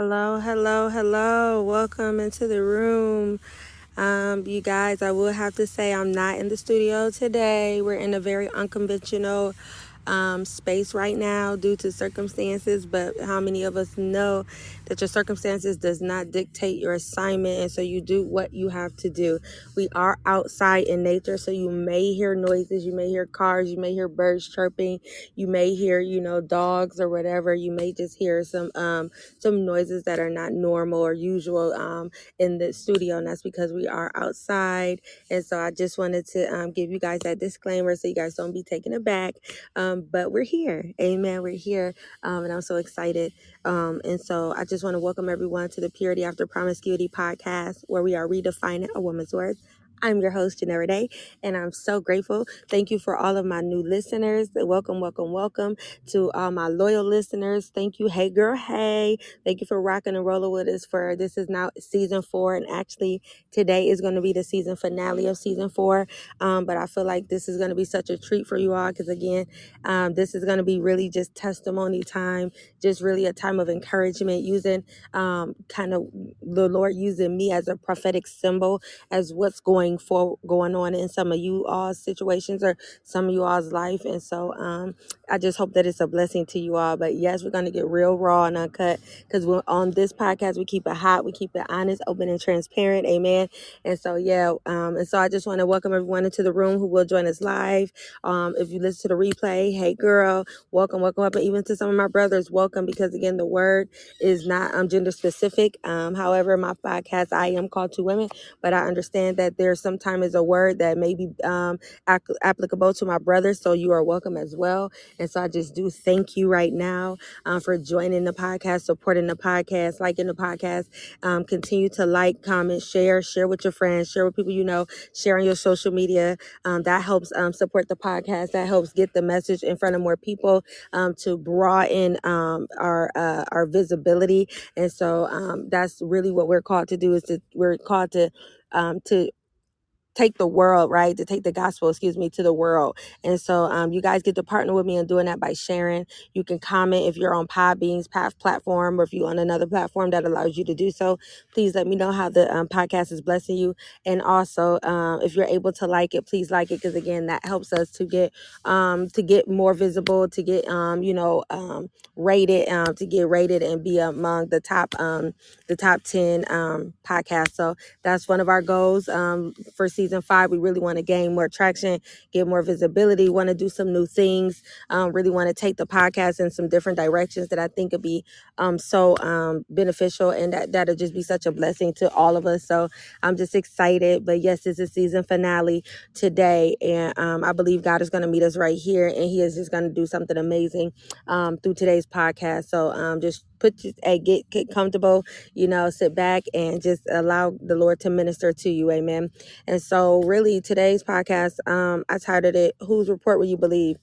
Hello, hello, hello. Welcome into the room. Um, you guys, I will have to say I'm not in the studio today. We're in a very unconventional um, space right now due to circumstances, but how many of us know that your circumstances does not dictate your assignment and so you do what you have to do. We are outside in nature, so you may hear noises, you may hear cars, you may hear birds chirping, you may hear, you know, dogs or whatever. You may just hear some um some noises that are not normal or usual um in the studio, and that's because we are outside. And so I just wanted to um, give you guys that disclaimer so you guys don't be taken aback. Um, but we're here. Amen. We're here. Um, and I'm so excited. Um, and so I just want to welcome everyone to the Purity After Promiscuity podcast, where we are redefining a woman's worth. I'm your host, Janelle Day, and I'm so grateful. Thank you for all of my new listeners. Welcome, welcome, welcome to all my loyal listeners. Thank you. Hey, girl. Hey. Thank you for rocking and rolling with us for this is now season four. And actually, today is going to be the season finale of season four. Um, but I feel like this is going to be such a treat for you all because, again, um, this is going to be really just testimony time, just really a time of encouragement, using um, kind of the Lord using me as a prophetic symbol as what's going for going on in some of you all's situations or some of you all's life. And so um, I just hope that it's a blessing to you all. But yes, we're going to get real raw and uncut because we're on this podcast. We keep it hot, we keep it honest, open, and transparent. Amen. And so yeah, um, and so I just want to welcome everyone into the room who will join us live. Um, if you listen to the replay, hey girl, welcome, welcome up, and even to some of my brothers, welcome because again, the word is not um, gender specific. Um, however, my podcast, I am called to women, but I understand that there sometimes is a word that may be um, ac- applicable to my brother. so you are welcome as well. And so I just do thank you right now um, for joining the podcast, supporting the podcast, liking the podcast. Um, continue to like, comment, share, share with your friends, share with people you know, share on your social media. Um, that helps um, support the podcast. That helps get the message in front of more people um, to broaden um, our uh, our visibility. And so um, that's really what we're called to do. Is to we're called to um, to take the world, right? To take the gospel, excuse me, to the world. And so um, you guys get to partner with me in doing that by sharing. You can comment if you're on Podbean's Path platform or if you're on another platform that allows you to do so. Please let me know how the um, podcast is blessing you. And also, um, if you're able to like it, please like it because again, that helps us to get um, to get more visible, to get um, you know um, rated, um, to get rated and be among the top um, the top ten um, podcasts. So that's one of our goals um, for season five. We really want to gain more traction, get more visibility, want to do some new things, um, really want to take the podcast in some different directions that I think would be um, so um, beneficial and that, that'll just be such a blessing to all of us. So I'm just excited. But yes, it's a season finale today. And um, I believe God is going to meet us right here and He is just going to do something amazing um, through today's podcast. So um, just put your, hey, get, get comfortable you know, sit back and just allow the Lord to minister to you. Amen. And so, really, today's podcast, um, I titled it, Whose Report Will You Believe?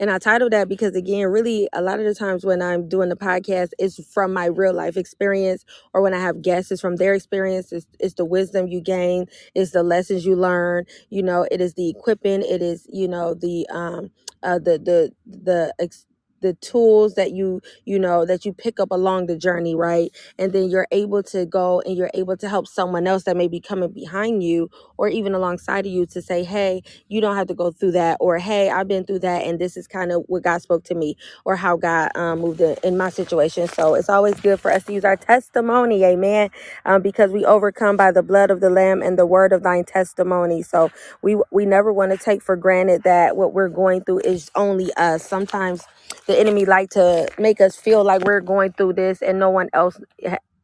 And I titled that because, again, really, a lot of the times when I'm doing the podcast, it's from my real life experience, or when I have guests, it's from their experience. It's, it's the wisdom you gain, it's the lessons you learn. You know, it is the equipping, it is, you know, the um, uh, the the the the tools that you you know that you pick up along the journey right? And then you're able to go and you're able to help someone else that may be coming behind you or even alongside of you to say hey you don't have to go through that or hey i've been through that and this is kind of what god spoke to me or how god um, moved in, in my situation. So it's always good for us to use our testimony amen um, because we overcome by the blood of the lamb and the word of thine testimony. So we we never want to take for granted that what we're going through is only us. Sometimes the enemy like to make us feel like we're going through this and no one else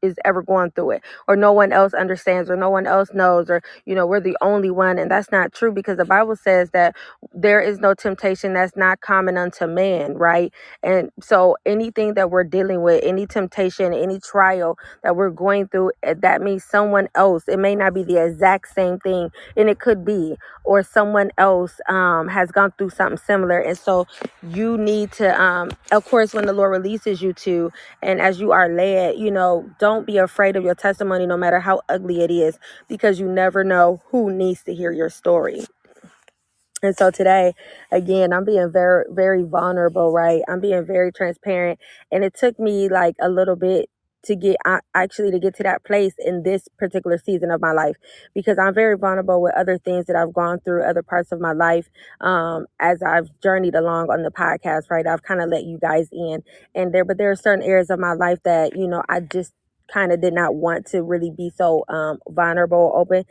is ever going through it or no one else understands or no one else knows or you know we're the only one and that's not true because the bible says that there is no temptation that's not common unto man right? And so anything that we're dealing with any temptation any trial that we're going through eh, that means someone else it may not be the exact same thing and it could be or someone else um, has gone through something similar and so you need to um of course when the lord releases you to and as you are led you know don't be afraid of your testimony no matter how ugly it is because you never know who needs to hear your story And so today, again, I'm being very, very vulnerable, right? I'm being very transparent. And it took me like a little bit to get a- actually to get to that place in this particular season of my life because I'm very vulnerable with other things that I've gone through, other parts of my life. Um, as I've journeyed along on the podcast, right? I've kind of let you guys in. And there, but there are certain areas of my life that, you know, I just kind of did not want to really be so um vulnerable open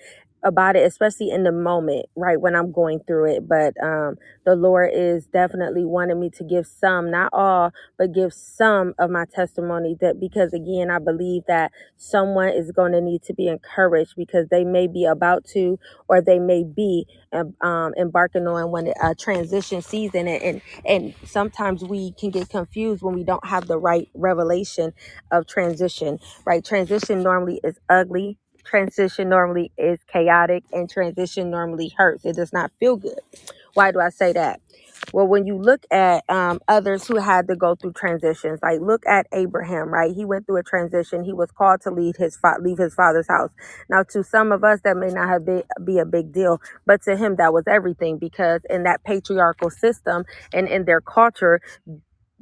about it, especially in the moment, right when I'm going through it. But um, the Lord is definitely wanting me to give some, not all, but give some of my testimony. That because again, I believe that someone is going to need to be encouraged because they may be about to, or they may be um, um, embarking on when a transition season, and, and and sometimes we can get confused when we don't have the right revelation of transition. Right, transition normally is ugly transition normally is chaotic and transition normally hurts. It does not feel good. Why do I say that? Well, when you look at um, others who had to go through transitions, like look at Abraham, right? He went through a transition. He was called to leave his fa- leave his father's house. Now, to some of us, that may not have been be a big deal, but to him, that was everything because in that patriarchal system and in their culture,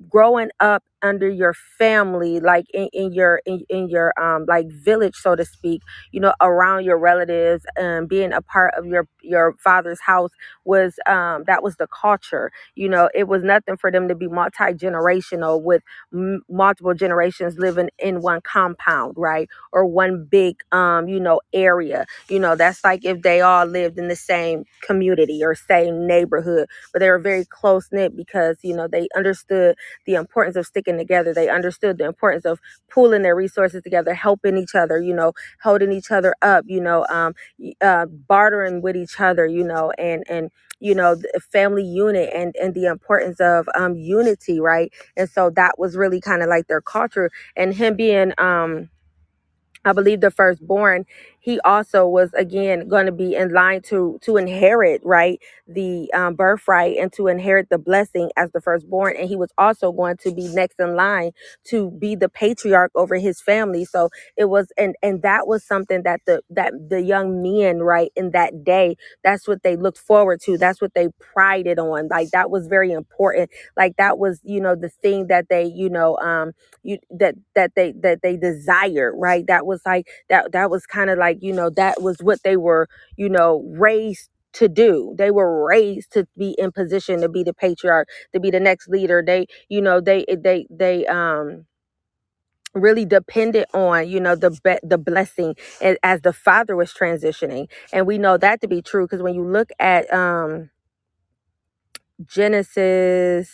growing up under your family like in, in your in, in your um like village so to speak you know around your relatives and being a part of your your father's house was um that was the culture you know it was nothing for them to be multi-generational with m- multiple generations living in one compound right or one big um you know area you know that's like if they all lived in the same community or same neighborhood but they were very close knit because you know they understood the importance of sticking together. They understood the importance of pooling their resources together, helping each other, you know, holding each other up, you know, um, uh, bartering with each other, you know, and and you know, the family unit and and the importance of um, unity, right? And so that was really kind of like their culture, and him being um I believe the firstborn, he also was again going to be in line to to inherit right the um, birthright and to inherit the blessing as the firstborn, and he was also going to be next in line to be the patriarch over his family. So it was, and and that was something that the that the young men right in that day, that's what they looked forward to. That's what they prided on. Like that was very important. Like that was you know the thing that they you know um you that that they that they desired right that was like that that was kind of like you know that was what they were you know raised to do. They were raised to be in position to be the patriarch to be the next leader. They you know they they they um really depended on you know the be- the blessing as, as the father was transitioning. And we know that to be true because when you look at um genesis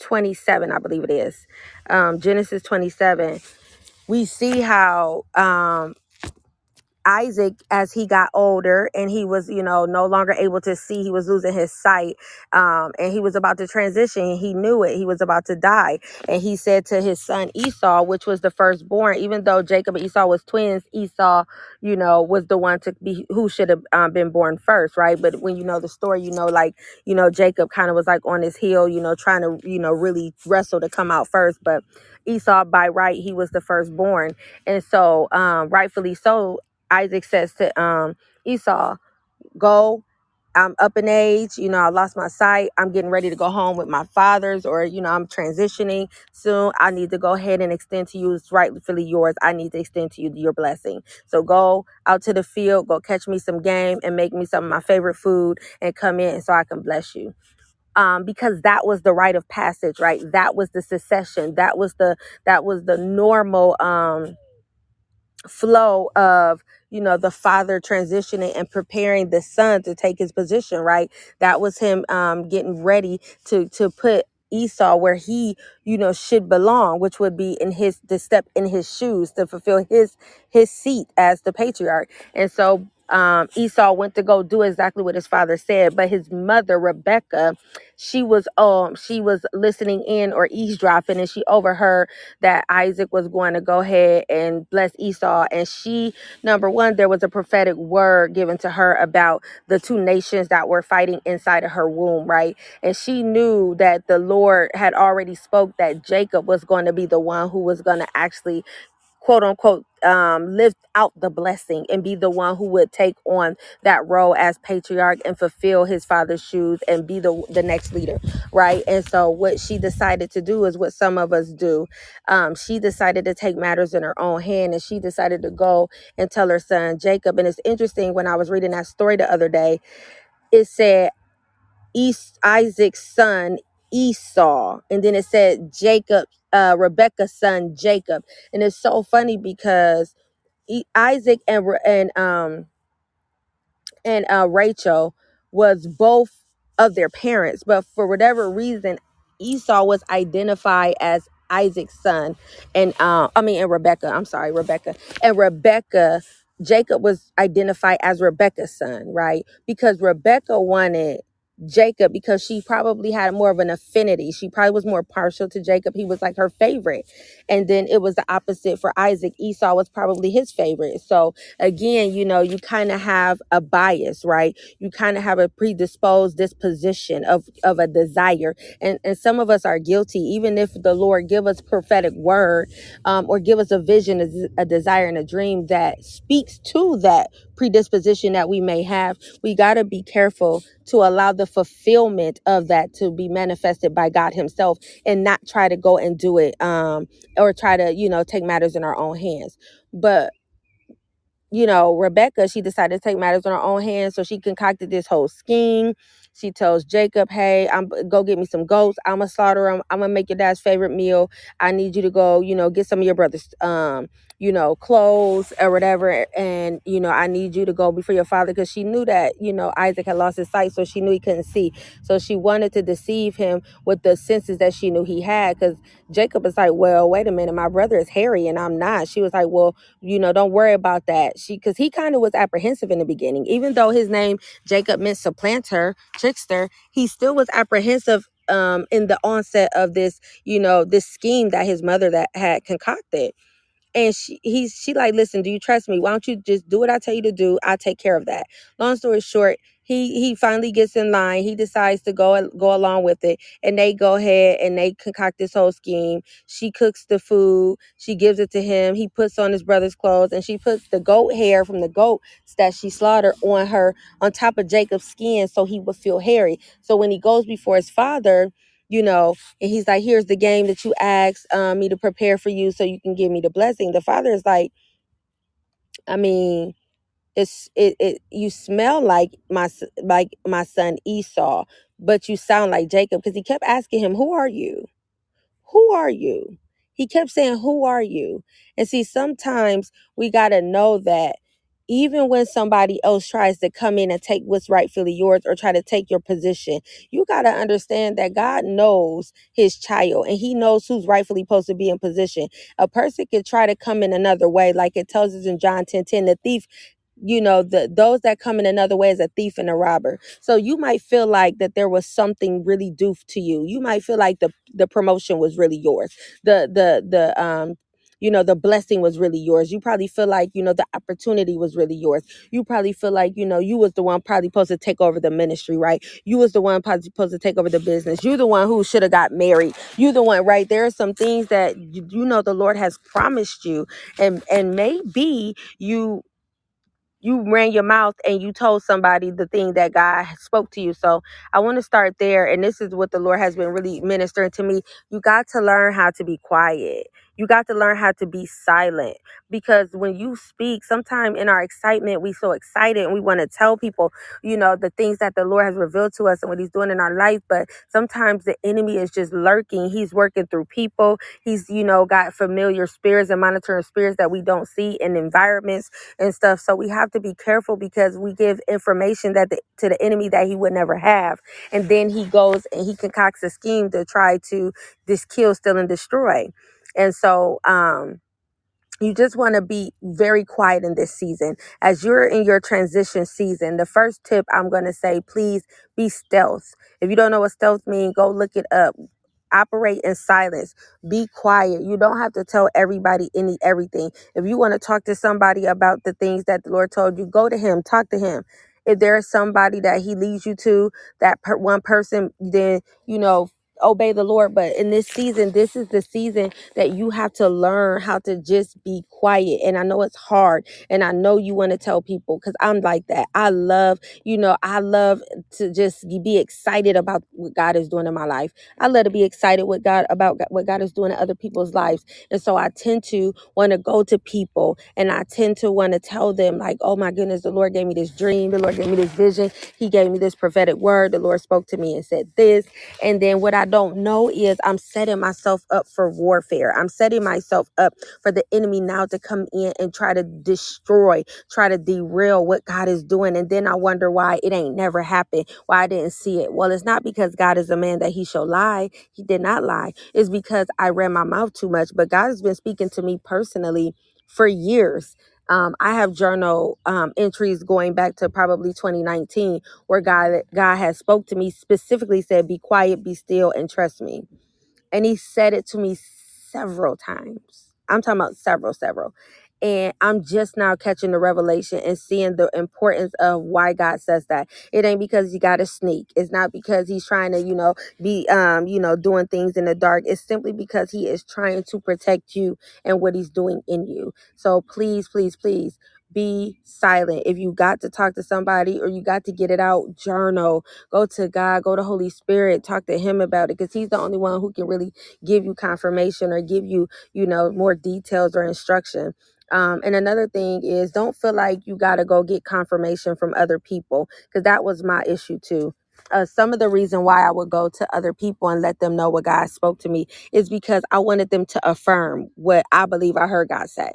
27 i believe it is um genesis 27 we see how um Isaac, as he got older and he was, you know, no longer able to see, he was losing his sight, um, and he was about to transition. He knew it. He was about to die. And he said to his son Esau, which was the firstborn, even though Jacob and Esau was twins, Esau, you know, was the one to be who should have um, been born first, right? But when you know the story, you know, like, you know, Jacob kind of was like on his heel, you know, trying to, you know, really wrestle to come out first. But Esau, by right, he was the firstborn. And so, um, rightfully so, Isaac says to um, Esau, Go, I'm up in age, you know, I lost my sight. I'm getting ready to go home with my fathers, or, you know, I'm transitioning soon. I need to go ahead and extend to you, it's rightfully yours. I need to extend to you your blessing. So go out to the field, go catch me some game, and make me some of my favorite food, and come in so I can bless you. Um, because that was the rite of passage, right? That was the secession. That was the that was the normal. Um, flow of you know the father transitioning and preparing the son to take his position right? That was him um getting ready to to put esau where he you know should belong which would be in his the step in his shoes to fulfill his his seat as the patriarch. And so um esau went to go do exactly what his father said but his mother rebecca she was um she was listening in or eavesdropping and she overheard that Isaac was going to go ahead and bless Esau. And she, number one, there was a prophetic word given to her about the two nations that were fighting inside of her womb, right? And she knew that the Lord had already spoke that Jacob was going to be the one who was going to actually quote unquote um, live out the blessing and be the one who would take on that role as patriarch and fulfill his father's shoes and be the the next leader, right? And so what she decided to do is what some of us do. Um, she decided to take matters in her own hand and she decided to go and tell her son Jacob. And it's interesting when I was reading that story the other day, it said East Isaac's son Esau, and then it said Jacob, uh, Rebecca's son Jacob, and it's so funny because Isaac and Re- and um and uh, Rachel was both of their parents, but for whatever reason, Esau was identified as Isaac's son, and uh, I mean, and Rebecca. I'm sorry, Rebecca, and Rebecca. Jacob was identified as Rebecca's son, right? Because Rebecca wanted Jacob because she probably had more of an affinity. She probably was more partial to Jacob. He was like her favorite. And then it was the opposite for Isaac. Esau was probably his favorite. So again, you know, you kind of have a bias, right? You kind of have a predisposed disposition of of a desire, and and some of us are guilty. Even if the Lord give us prophetic word, um, or give us a vision, a, a desire, and a dream that speaks to that predisposition that we may have, we got to be careful to allow the fulfillment of that to be manifested by God Himself, and not try to go and do it, um, or try to you know take matters in our own hands. But you know, Rebecca, she decided to take matters in her own hands. So she concocted this whole scheme. She tells Jacob, "Hey, I'm go get me some goats. I'm gonna slaughter them. I'm gonna make your dad's favorite meal. I need you to go, you know, get some of your brother's, um, you know, clothes or whatever. And you know, I need you to go before your father because she knew that, you know, Isaac had lost his sight, so she knew he couldn't see. So she wanted to deceive him with the senses that she knew he had. Because Jacob was like, "Well, wait a minute, my brother is hairy and I'm not." She was like, "Well." you know don't worry about that she because he kind of was apprehensive in the beginning even though his name jacob meant supplanter trickster he still was apprehensive um in the onset of this you know this scheme that his mother that had concocted and she he's she like listen do you trust me? Why don't you just do what i tell you to do? I'll take care of that. Long story short he he finally gets in line. He decides to go go along with it. And they go ahead and they concoct this whole scheme. She cooks the food. She gives it to him. He puts on his brother's clothes and she puts the goat hair from the goat that she slaughtered on her on top of jacob's skin so he would feel hairy. So when he goes before his father you know and he's like, here's the game that you asked um, me to prepare for you so you can give me the blessing. The father is like, I mean, it's it, it you smell like my like my son Esau, but you sound like Jacob because he kept asking him, who are you? Who are you? He kept saying, Who are you? And see, sometimes we got to know that even when somebody else tries to come in and take what's rightfully yours or try to take your position, you got to understand that God knows his child and he knows who's rightfully supposed to be in position. A person could try to come in another way, like it tells us in John 10 10, the thief. You know, the those that come in another way is a thief and a robber. So you might feel like that there was something really doof to you. You might feel like the the promotion was really yours. The the the um you know the blessing was really yours. You probably feel like you know the opportunity was really yours. You probably feel like you know you was the one probably supposed to take over the ministry, right? You was the one probably supposed to take over the business. You the one who should have got married. You the one, right? There are some things that you, you know the Lord has promised you, and and maybe you you ran your mouth and you told somebody the thing that God spoke to you. So I want to start there. And this is what the Lord has been really ministering to me. You got to learn how to be quiet. You got to learn how to be silent because when you speak, sometimes in our excitement, we so excited and we want to tell people, you know, the things that the Lord has revealed to us and what He's doing in our life. But sometimes the enemy is just lurking. He's working through people. He's, you know, got familiar spirits and monitoring spirits that we don't see in environments and stuff. So we have to be careful because we give information that the, to the enemy that he would never have, and then he goes and he concocts a scheme to try to just kill, steal, and destroy. And so, um, you just want to be very quiet in this season. As you're in your transition season, the first tip I'm going to say, please be stealth. If you don't know what stealth means, go look it up. Operate in silence. Be quiet. You don't have to tell everybody any everything. If you want to talk to somebody about the things that the lord told you go to him. Talk to him. If there is somebody that he leads you to that per- one person then you know obey the Lord. But in this season, this is the season that you have to learn how to just be quiet. And I know it's hard. And I know you want to tell people because I'm like that. I love, you know, I love to just be excited about what God is doing in my life. I love to be excited with God about what God is doing in other people's lives. And so I tend to want to go to people and I tend to want to tell them, like, oh my goodness, the Lord gave me this dream. The Lord gave me this vision. He gave me this prophetic word. The Lord spoke to me and said this and then what I don't know is I'm setting myself up for warfare. I'm setting myself up for the enemy now to come in and try to destroy, try to derail what God is doing. And then I wonder why it ain't never happened, why I didn't see it. Well, it's not because God is a man that he shall lie. He did not lie. It's because I ran my mouth too much. But God has been speaking to me personally for years. Um, I have journal um, entries going back to probably 2019 where God God has spoke to me specifically said be quiet be still and trust me. And he said it to me several times. I'm talking about several several and I'm just now catching the revelation and seeing the importance of why God says that. It ain't because you got to sneak. It's not because he's trying to, you know, be um, you know, doing things in the dark. It's simply because he is trying to protect you and what he's doing in you. So please, please, please be silent. If you got to talk to somebody or you got to get it out, journal, go to God, go to Holy Spirit, talk to Him about it because He's the only one who can really give you confirmation or give you, you know, more details or instruction. Um, and another thing is don't feel like you got to go get confirmation from other people because that was my issue too. Uh, some of the reason why I would go to other people and let them know what God spoke to me is because I wanted them to affirm what I believe I heard God say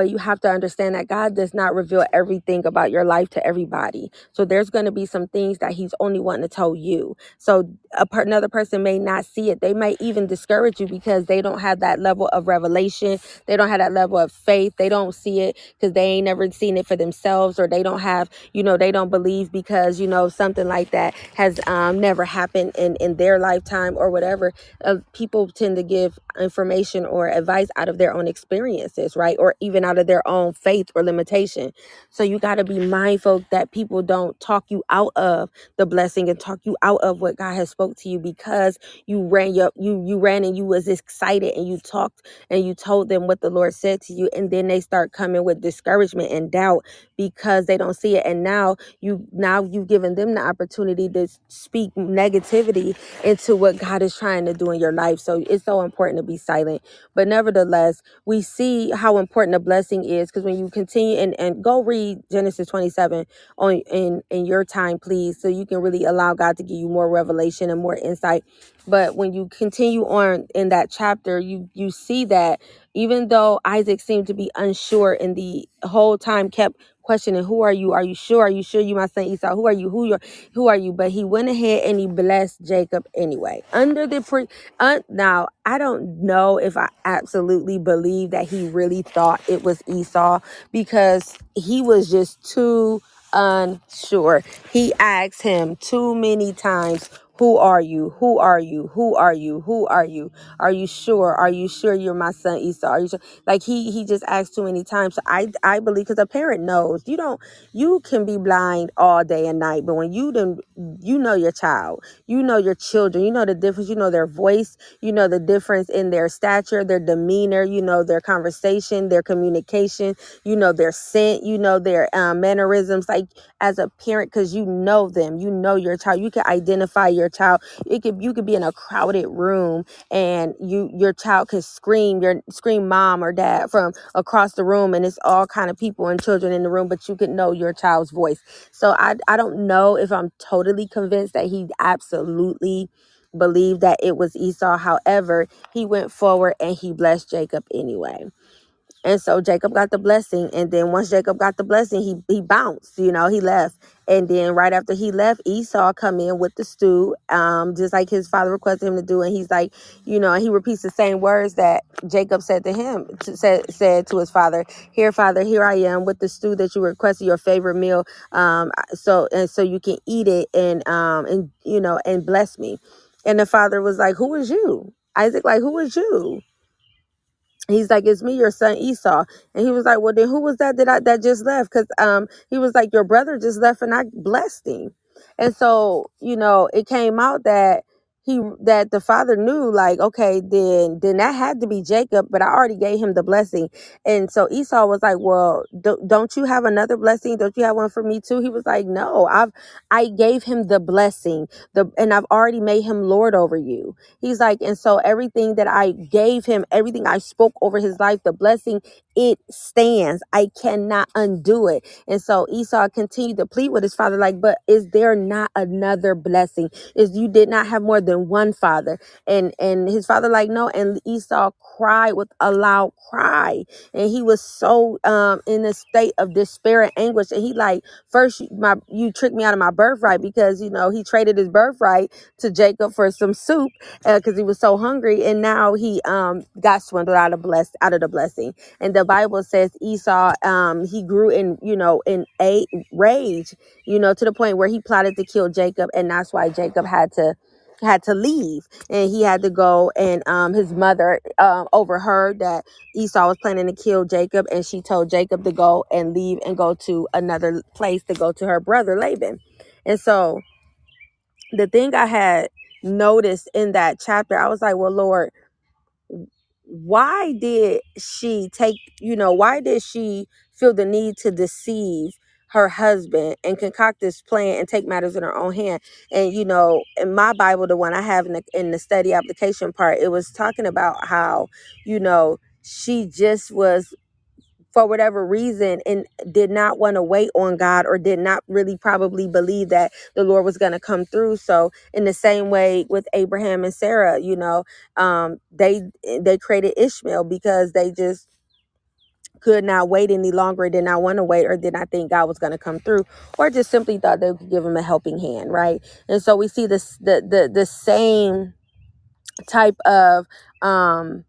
but you have to understand that God does not reveal everything about your life to everybody. So there's going to be some things that He's only wanting to tell you. So a per- another person may not see it. They might even discourage you because they don't have that level of revelation. They don't have that level of faith. They don't see it because they ain't never seen it for themselves, or they don't have, you know, they don't believe because you know something like that has um, never happened in in their lifetime or whatever uh, people tend to give information or advice out of their own experiences, right? Or even out of their own faith or limitation. So you got to be mindful that people don't talk you out of the blessing and talk you out of what God has spoke to you because you ran your you you ran and you was excited and you talked and you told them what the Lord said to you and then they start coming with discouragement and doubt because they don't see it and now you now you've given them the opportunity to speak negativity into what God is trying to do in your life. So it's so important to be silent. But nevertheless, we see how important a blessing is because when you continue and, and go read Genesis 27 on in in your time, please, so you can really allow God to give you more revelation and more insight. But when you continue on in that chapter, you you see that even though Isaac seemed to be unsure and the whole time kept questioning, Who are you? Are you sure? Are you sure you my son Esau? Who are you? Who you who are you? But he went ahead and he blessed Jacob anyway. Under the pre now, I don't know if I absolutely believe that he really thought it was Esau because he was just too unsure. He asked him too many times, Who are you? Who are you? Who are you? Who are you? Are you sure? Are you sure you're my son Esau? Are you sure? Like he he just asked too many times. So I I believe because a parent knows you don't you can be blind all day and night, but when you done you know your child, you know your children, you know the difference, you know their voice, you know the difference in their stature, their demeanor, you know their conversation, their communication, you know their scent, you know their um, mannerisms. Like as a parent, because you know them, you know your child, you can identify your child. It could you could be in a crowded room and you your child could scream your scream mom or dad from across the room and it's all kind of people and children in the room but you could know your child's voice. So i i don't know if i'm totally convinced that he absolutely believed that it was esau. However he went forward and he blessed jacob anyway and so Jacob got the blessing. And then once Jacob got the blessing, he he bounced, you know, he left. And then right after he left, Esau come in with the stew, um, just like his father requested him to do. And he's like, you know, he repeats the same words that Jacob said to him, to, said said to his father, "Here, father, here I am with the stew that you requested, your favorite meal. Um, so and so you can eat it and um and you know and bless me." And the father was like, "Who is you?" Isaac, like, "Who is you?" He's like it's me your son esau. And he was like well then who was that that I, that just left? Because um he was like your brother just left and i blessed him. And so you know it came out that he that the father knew like okay then then that had to be jacob but i already gave him the blessing. And so esau was like well do, don't you have another blessing? Don't you have one for me too? He was like no i've i gave him the blessing the and i've already made him lord over you. He's like and so everything that i gave him everything i spoke over his life the blessing it stands. I cannot undo it. And so esau continued to plead with his father like but is there not another blessing? Is you did not have more than one father. And and his father like no and esau cried with a loud cry. And he was so um in a state of despair and anguish. And he like first my you tricked me out of my birthright because you know he traded his birthright to jacob for some soup because he was so hungry. And now he um got swindled out of blessed out of the blessing. And the bible says esau um he grew in you know in a rage you know, to the point where he plotted to kill Jacob, and that's why Jacob had to had to leave and he had to go and um his mother um overheard that Esau was planning to kill Jacob and she told Jacob to go and leave and go to another place to go to her brother Laban. And so the thing I had noticed in that chapter, I was like, well, Lord, why did she take you know why did she feel the need to deceive her husband and concoct this plan and take matters in her own hand and you know in my bible the one i have in the in the study application part it was talking about how you know she just was for whatever reason and did not want to wait on God or did not really probably believe that the Lord was going to come through. So in the same way with Abraham and Sarah, you know, um, they they created Ishmael because they just could not wait any longer, did not want to wait, or did not think God was going to come through, or just simply thought they could give him a helping hand, right? And so we see this the the the same type of um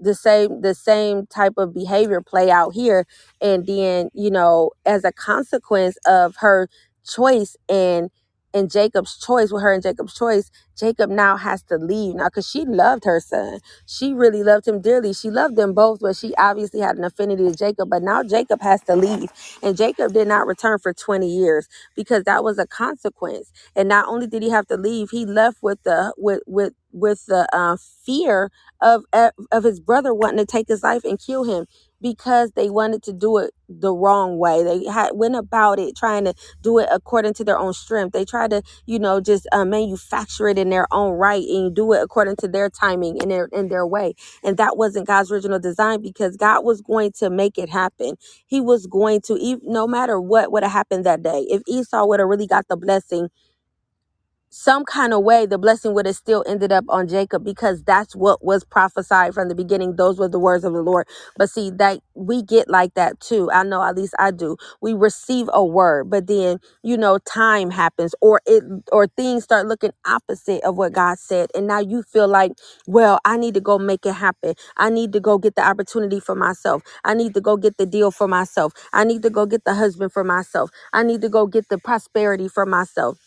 the same the same type of behavior play out here and then you know as a consequence of her choice and and Jacob's choice with her and Jacob's choice Jacob now has to leave. Now cuz she loved her son. She really loved him dearly. She loved them both but she obviously had an affinity to Jacob. But now Jacob has to leave. And Jacob did not return for 20 years because that was a consequence. And not only did he have to leave he left with the with with with the uh, fear of of his brother wanting to take his life and kill him because they wanted to do it the wrong way. They had went about it trying to do it according to their own strength. They tried to, you know, just uh, manufacture it in their own right and do it according to their timing and their in their way. And that wasn't God's original design because God was going to make it happen. He was going to, no matter what would have happened that day. If Esau would have really got the blessing some kind of way the blessing would have still ended up on Jacob because that's what was prophesied from the beginning. Those were the words of the Lord. But see, that we get like that too. I know at least I do. We receive a word, but then you know time happens or it or things start looking opposite of what God said. And now you feel like, well, I need to go make it happen. I need to go get the opportunity for myself. I need to go get the deal for myself. I need to go get the husband for myself. I need to go get the prosperity for myself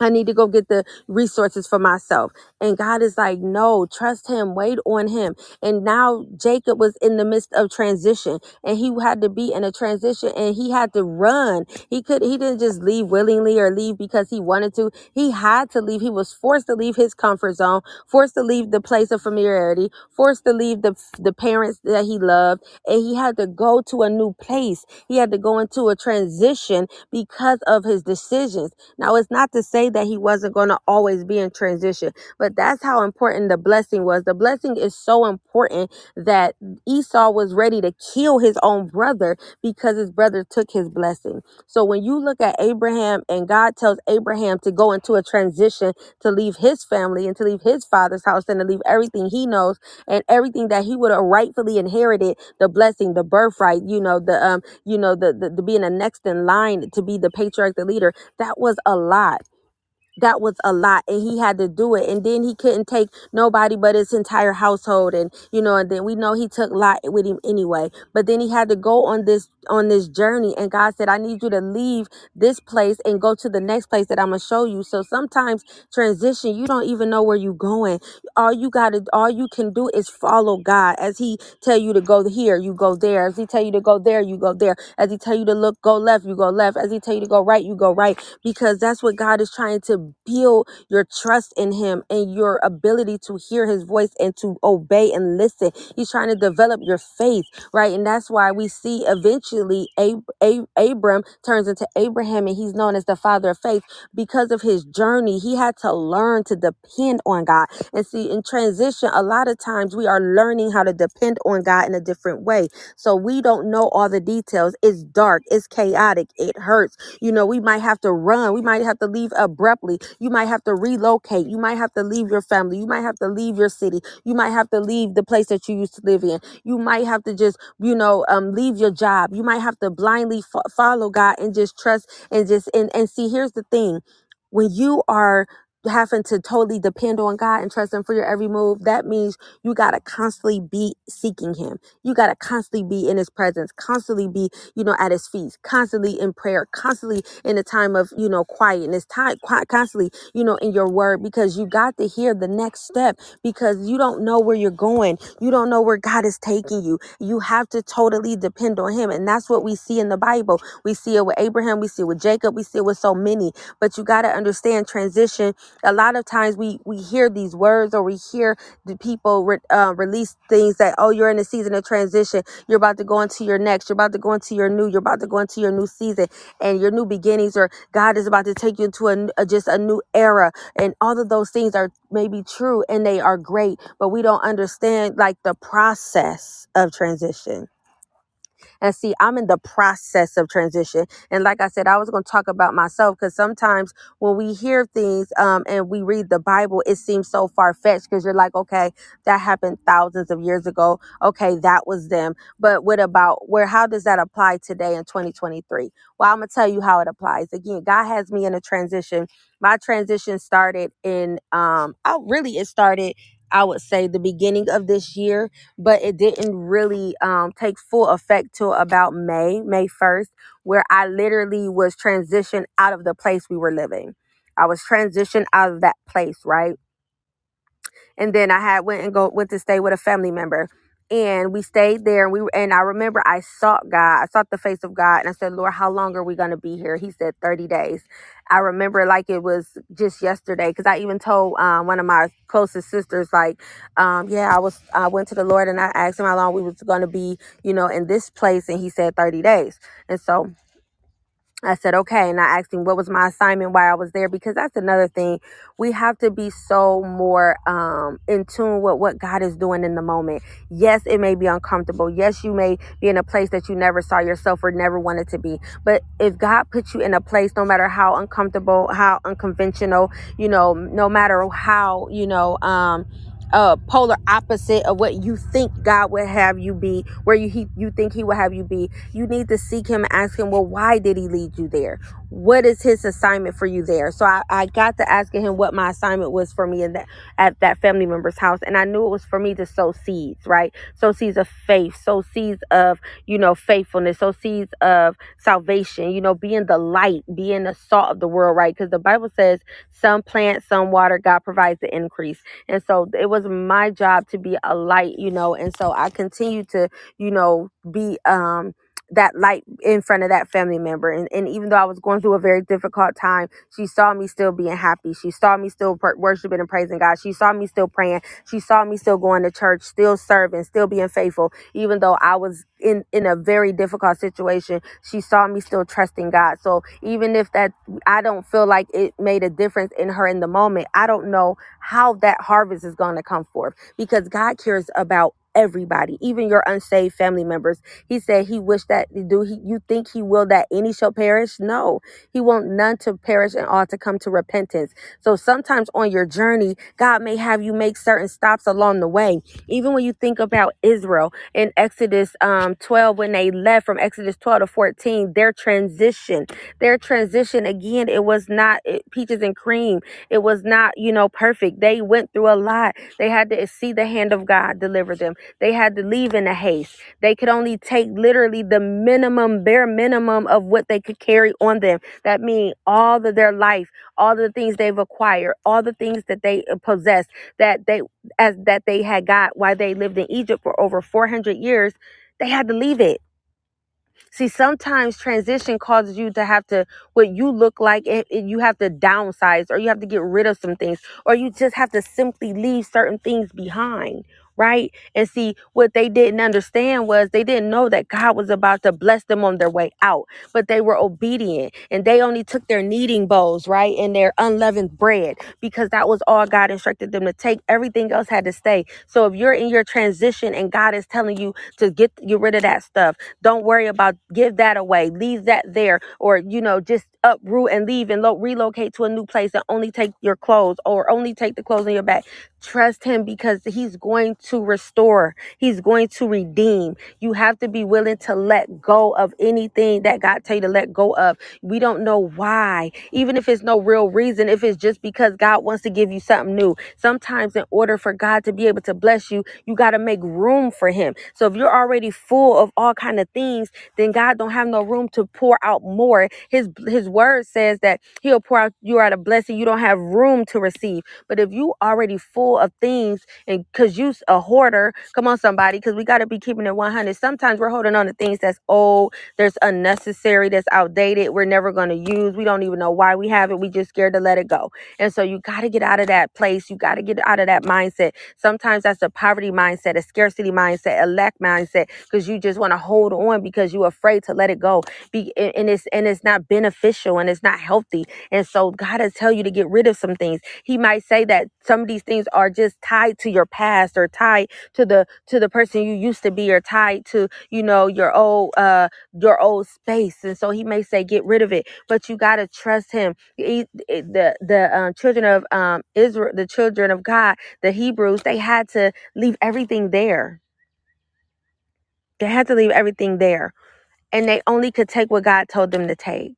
I need to go get the resources for myself. And God is like, no, trust him, wait on him. And now Jacob was in the midst of transition and he had to be in a transition and he had to run. He could, he didn't just leave willingly or leave because he wanted to. He had to leave. He was forced to leave his comfort zone, forced to leave the place of familiarity, forced to leave the, the parents that he loved. And he had to go to a new place. He had to go into a transition because of his decisions now, it's not to say that he wasn't going to always be in transition, but that's how important the blessing was. The blessing is so important that Esau was ready to kill his own brother because his brother took his blessing. So when you look at Abraham and God tells Abraham to go into a transition to leave his family and to leave his father's house and to leave everything he knows and everything that he would have rightfully inherited, the blessing, the birthright, you know, the um, you know, the the, the being the next in line to be the patriarch, the leader that was a lot that was a Lot and he had to do it and then he couldn't take nobody but his entire household and you know and then we know he took lot with him anyway but then he had to go on this on this journey and God said I need you to leave this place and go to the next place that I'm to show you. So sometimes transition you don't even know where you're going. All you got to all you can do is follow God as he tell you to go here, you go there. As he tell you to go there, you go there. As he tell you to look go left, you go left. As he tell you to go right, you go right because that's what God is trying to build your trust in him and your ability to hear his voice and to obey and listen. He's trying to develop your faith right? And that's why we see eventually Ab- Ab- Abram turns into Abraham and he's known as the father of faith because of his journey. He had to learn to depend on God. And see, in transition, a lot of times we are learning how to depend on God in a different way. So we don't know all the details. It's dark, it's chaotic, it hurts. You know, we might have to run, we might have to leave abruptly, you might have to relocate, you might have to leave your family, you might have to leave your city, you might have to leave the place that you used to live in. You might have to just you know um leave your job. You might have to blindly fo- follow god and just trust and just and, and see here's the thing. When you are having to totally depend on God and trust him for your every move that means you got to constantly be seeking him. You got to constantly be in his presence constantly be you know at his feet constantly in prayer constantly in a time of you know quietness time constantly you know in your word because you got to hear the next step because you don't know where you're going. You don't know where God is taking you. You have to totally depend on him and that's what we see in the bible. We see it with abraham we see it with jacob we see it with so many but you got to understand transition a lot of times we we hear these words or we hear the people re, uh, release things that oh you're in a season of transition. You're about to go into your next. You're about to go into your new. You're about to go into your new season and your new beginnings or god is about to take you into a, a- just a new era. And all of those things are maybe true and they are great but we don't understand like the process of transition and see, I'm in the process of transition. And like I said, I was going to talk about myself because sometimes when we hear things um, and we read the Bible, it seems so far fetched because you're like, okay, that happened thousands of years ago. Okay, that was them. But what about where, how does that apply today in 2023? Well, I'm going to tell you how it applies. Again, God has me in a transition. My transition started in, um, oh, really, it started, I would say, the beginning of this year but it didn't really um, take full effect till about May, May 1st, where I literally was transitioned out of the place we were living. I was transitioned out of that place, right? and then I had went and go went to stay with a family member. And we stayed there and we and I remember I sought God. I sought the face of God and I said, Lord, how long are we gonna be here? He said 30 days. I remember like it was just yesterday because I even told um, one of my closest sisters, like, um, yeah, I was I went to the Lord and I asked him how long we was gonna be, you know, in this place, and he said 30 days. And so I said, okay. And I asked him what was my assignment while I was there because that's another thing. We have to be so more um, in tune with what God is doing in the moment. Yes, it may be uncomfortable. Yes, you may be in a place that you never saw yourself or never wanted to be. But if God puts you in a place, no matter how uncomfortable, how unconventional, you know, no matter how, you know, um, uh polar opposite of what you think God would have you be, where you he, you think he would have you be you need to seek him ask him, well, why did he lead you there? What is his assignment for you there? So I, I got to asking him what my assignment was for me in that at that family member's house. And I knew it was for me to sow seeds, right? Sow seeds of faith, sow seeds of, you know, faithfulness, sow seeds of salvation, you know, being the light, being the salt of the world, right? Because the Bible says some plant, some water, God provides the increase. And so it was my job to be a light, you know, and so I continue to, you know, be um that light in front of that family member. And, and even though I was going through a very difficult time, she saw me still being happy. She saw me still worshiping and praising God. She saw me still praying. She saw me still going to church, still serving, still being faithful. Even though I was in, in a very difficult situation, she saw me still trusting God. So even if that, I don't feel like it made a difference in her in the moment, I don't know how that harvest is going to come forth because God cares about everybody, even your unsaved family members he said he wished that do he you think he will that any shall perish? No. He want none to perish and all to come to repentance. So sometimes on your journey, God may have you make certain stops along the way. Even when you think about Israel in Exodus um 12 when they left from Exodus 12 to 14, their transition, their transition again, it was not it, peaches and cream. It was not, you know, perfect. They went through a lot. They had to see the hand of God deliver them. They had to leave in a haste. They could only take literally the minimum, bare minimum of what they could carry on them. That means all of their life, all the things they've acquired, all the things that they uh, possess, that they as that they had got while they lived in Egypt for over 400 years. They had to leave it See, sometimes transition causes you to have to, what you look like, it- you have to downsize or you have to get rid of some things or you just have to simply leave certain things behind, right? And see, what they didn't understand was they didn't know that God was about to bless them on their way out, but they were obedient and they only took their kneading bowls, right? And their unleavened bread because that was all God instructed them to take. Everything else had to stay. So if you're in your transition and God is telling you to get, get rid of that stuff, don't worry about give that away. Leave that there or you know just uproot and leave and lo- relocate to a new place and only take your clothes or only take the clothes on your back. Trust him because he's going to restore. He's going to redeem. You have to be willing to let go of anything that God tell you to let go of. We don't know why, even if it's no real reason, if it's just because God wants to give you something new. Sometimes in order for God to be able to bless you, you got to make room for him. So if you're already full of all kind of things, then God don't have no room to pour out more. His his word says that he'll pour out you out a blessing you don't have room to receive. But if you already full of things and cuz you a hoarder, come on somebody, cuz we got to be keeping it 100. Sometimes we're holding on to things that's old, there's unnecessary, that's outdated, we're never to use. We don't even know why we have it. We just scared to let it go. And so you got to get out of that place. You got to get out of that mindset Sometimes that's a poverty mindset, a scarcity mindset, a lack mindset, because you just want to hold on because you're afraid to let it go. Be and it's and it's not beneficial and it's not healthy. And so God has tell you to get rid of some things. He might say that some of these things are just tied to your past or tied to the to the person you used to be or tied to, you know, your old uh your old space. And so he may say get rid of it, but you got to trust him. He- the the um, children of um Israel, the children of God the Hebrews, they had to leave everything there. They had to leave everything there and they only could take what God told them to take.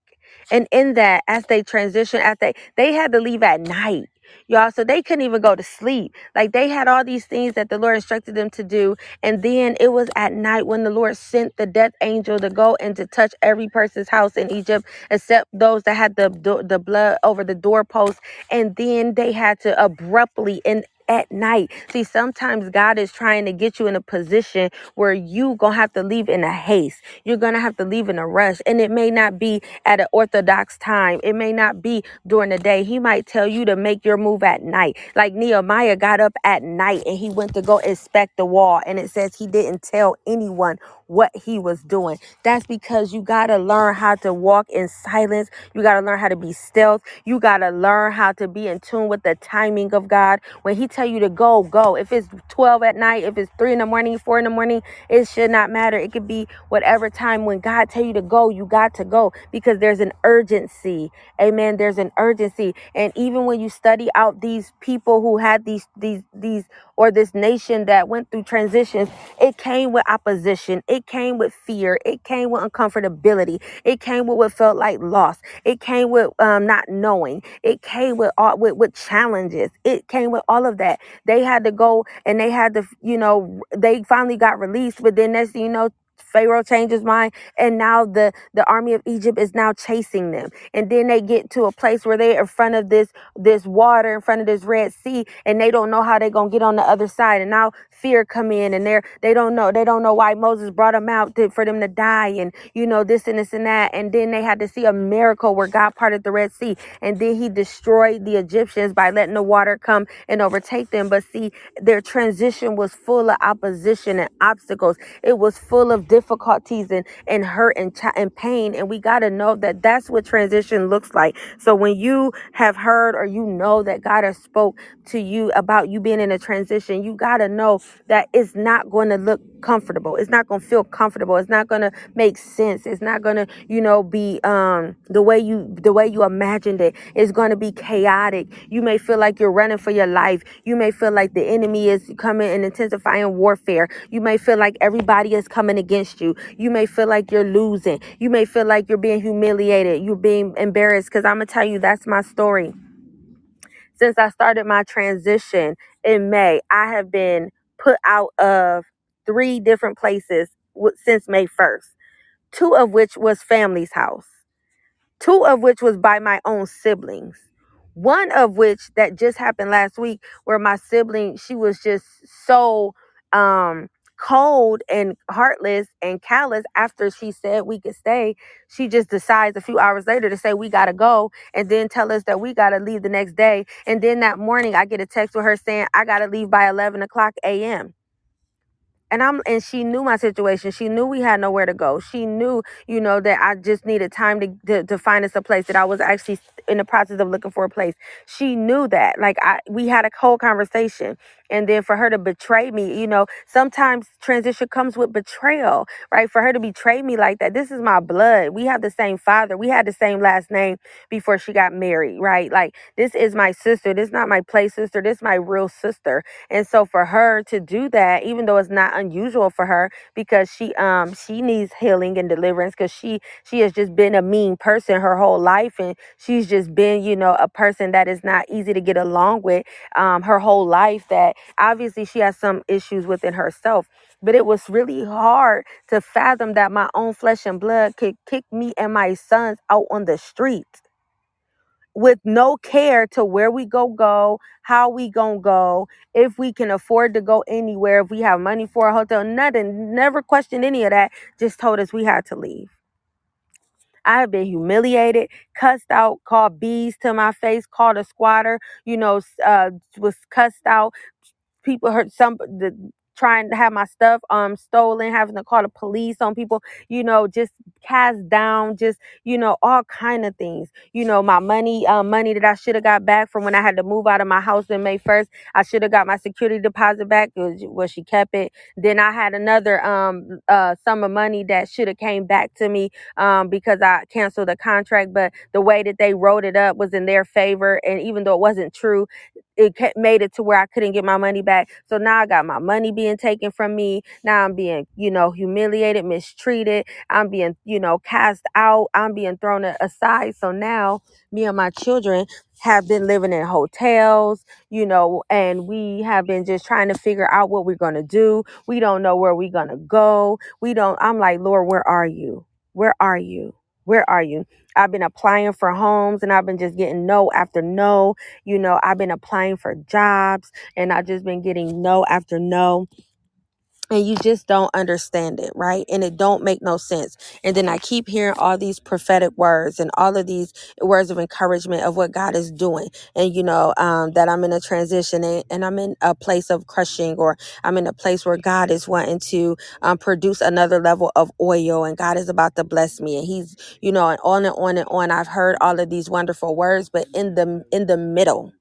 And in that, as they transitioned, as they they had to leave at night, y'all, so they couldn't even go to sleep. Like they had all these things that the Lord instructed them to do, and then it was at night when the Lord sent the death angel to go and to touch every person's house in Egypt, except those that had the the blood over the doorpost, and then they had to abruptly and at night. See, sometimes God is trying to get you in a position where you gonna have to leave in a haste you're to have to leave in a rush. And it may not be at an orthodox time, it may not be during the day. He might tell you to make your move at night. Like Nehemiah got up at night and he went to go inspect the wall. And it says he didn't tell anyone what he was doing. That's because you got to learn how to walk in silence. You got to learn how to be stealth. You got to learn how to be in tune with the timing of God. When he tell you to go, go. If it's 12 at night, if it's 3 in the morning, 4 in the morning, it should not matter. It could be whatever time when God tell you to go, you got to go because there's an urgency. Amen. There's an urgency. And even when you study out these people who had these these these or this nation that went through transitions, it came with opposition. It came with fear. It came with uncomfortability. It came with what felt like loss. It came with um, not knowing. It came with all with, with challenges. It came with all of that. They had to go and they had to, you know, they finally got released. But then thing you know, Pharaoh changed his mind, and now the the army of Egypt is now chasing them. And then they get to a place where they're in front of this this water, in front of this Red Sea, and they don't know how they're gonna get on the other side. And now fear come in, and they're they don't know they don't know why Moses brought them out to, for them to die, and you know this and this and that. And then they had to see a miracle where God parted the Red Sea, and then He destroyed the Egyptians by letting the water come and overtake them. But see, their transition was full of opposition and obstacles it was full of difficulties and, and hurt and, ch- and pain. And we got to know that that's what transition looks like. So when you have heard or you know that God has spoke to you about you being in a transition, you got to know that it's not going to look comfortable. It's not going to feel comfortable. It's not going to make sense. It's not going to, you know, be um the way you the way you imagined it. It's going to be chaotic. You may feel like you're running for your life. You may feel like the enemy is coming and intensifying warfare. You may feel like everybody is coming against you. You may feel like you're losing. You may feel like you're being humiliated. You're being embarrassed cuz I'm going to tell you that's my story. Since I started my transition in May, I have been put out of three different places w- since May 1st, two of which was family's house two of which was by my own siblings one of which that just happened last week where my sibling she was just so um cold and heartless and callous after she said we could stay she just decides a few hours later to say we gotta go and then tell us that we gotta leave the next day. And then that morning i get a text with her saying i gotta leave by 11 o'clock am and I'm and she knew my situation. She knew we had nowhere to go. She knew, you know, that I just needed time to to, to find us a place. That I was actually in the process of looking for a place. She knew that. Like I, we had a whole conversation, and then for her to betray me, you know, sometimes transition comes with betrayal, right? For her to betray me like that. This is my blood. We have the same father. We had the same last name before she got married, right? Like this is my sister. This is not my play sister. This is my real sister and so for her to do that, even though it's not unusual for her because she um she needs healing and deliverance because she she has just been a mean person her whole life and she's just been, you know, a person that is not easy to get along with um her whole life that obviously she has some issues within herself. But it was really hard to fathom that my own flesh and blood could kick me and my sons out on the street with no care to where we go go how we gonna go if we can afford to go anywhere if we have money for a hotel nothing never questioned any of that just told us we had to leave. I have been humiliated cussed out called bees to my face called a squatter you know uh was cussed out people hurt some the trying to have my stuff um stolen having to call the police on people you know just cast down just you know all kind of things. You know my money um money that i should have got back from when i had to move out of my house in may 1st i should have got my security deposit back where she kept it. Then i had another um uh sum of money that should have came back to me um because i canceled the contract but the way that they wrote it up was in their favor and even though it wasn't true it made it to where I couldn't get my money back. So now I got my money being taken from me. Now I'm being, you know, humiliated, mistreated. I'm being, you know, cast out. I'm being thrown aside. So now me and my children have been living in hotels, you know, and we have been just trying to figure out what we're going to do. We don't know where we're going to go. We don't, I'm like, Lord, where are you? Where are you? Where are you? I've been applying for homes and I've been just getting no after no you know, I've been applying for jobs and I've just been getting no after no and you just don't understand it right? And it don't make no sense. And then i keep hearing all these prophetic words and all of these words of encouragement of what god is doing. And you know um, that i'm in a transition and, and i'm in a place of crushing or i'm in a place where god is wanting to um, produce another level of oil and god is about to bless me. And he's you know and on and on and on. I've heard all of these wonderful words but in the in the middle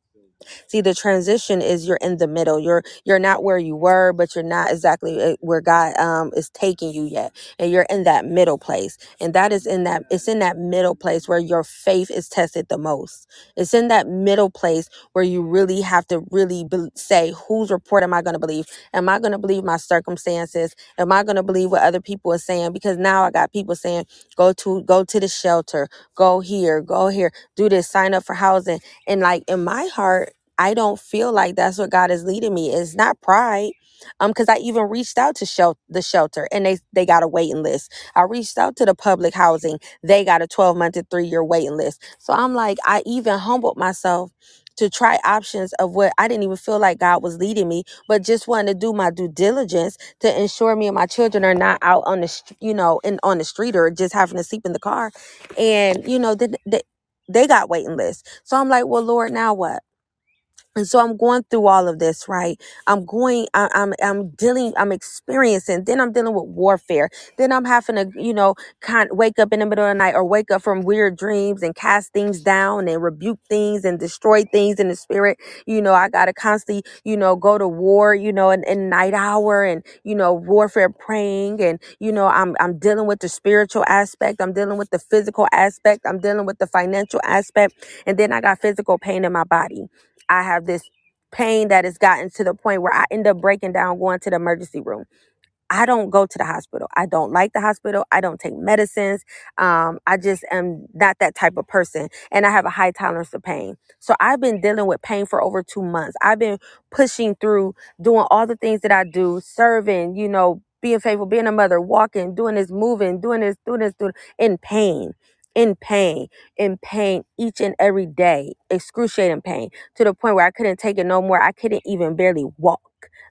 See, the transition is you're in the middle. You're you're not where you were, but you're not exactly uh, where God um is taking you yet. And you're in that middle place. And that is in that it's in that middle place where your faith is tested the most. It's in that middle place where you really have to really be, say whose report am I going to believe? Am I going to believe my circumstances? Am I going to believe what other people are saying? Because now I got people saying go to go to the shelter, go here, go here, do this, sign up for housing. And like in my heart I don't feel like that's what God is leading me. It's not pride. Um, because I even reached out to shel- the shelter and they they got a waiting list. I reached out to the public housing, they got a 12 month to three year waiting list. So I'm like, I even humbled myself to try options of what I didn't even feel like God was leading me, but just wanted to do my due diligence to ensure me and my children are not out on the, you know, in on the street or just having to sleep in the car. And you know, they, they got waiting lists. So I'm like, well, Lord, now what? And so i'm going through all of this right? I'm going I, i'm i'm dealing i'm experiencing then i'm dealing with warfare. Then i'm having to you know kind wake up in the middle of the night or wake up from weird dreams and cast things down and rebuke things and destroy things in the spirit. You know i gotta constantly you know go to war you know in, in night hour and you know warfare praying and you know i'm i'm dealing with the spiritual aspect. I'm dealing with the physical aspect. I'm dealing with the financial aspect. And then i got physical pain in my body I have this pain that has gotten to the point where I end up breaking down, going to the emergency room I don't go to the hospital. I don't like the hospital. I don't take medicines. Um, I just am not that type of person. And I have a high tolerance to pain. So I've been dealing with pain for over two months. I've been pushing through, doing all the things that I do, serving, you know, being faithful, being a mother, walking, doing this, moving, doing this, doing this, doing in pain. In pain, in pain each and every day, excruciating pain to the point where I couldn't take it no more. I couldn't even barely walk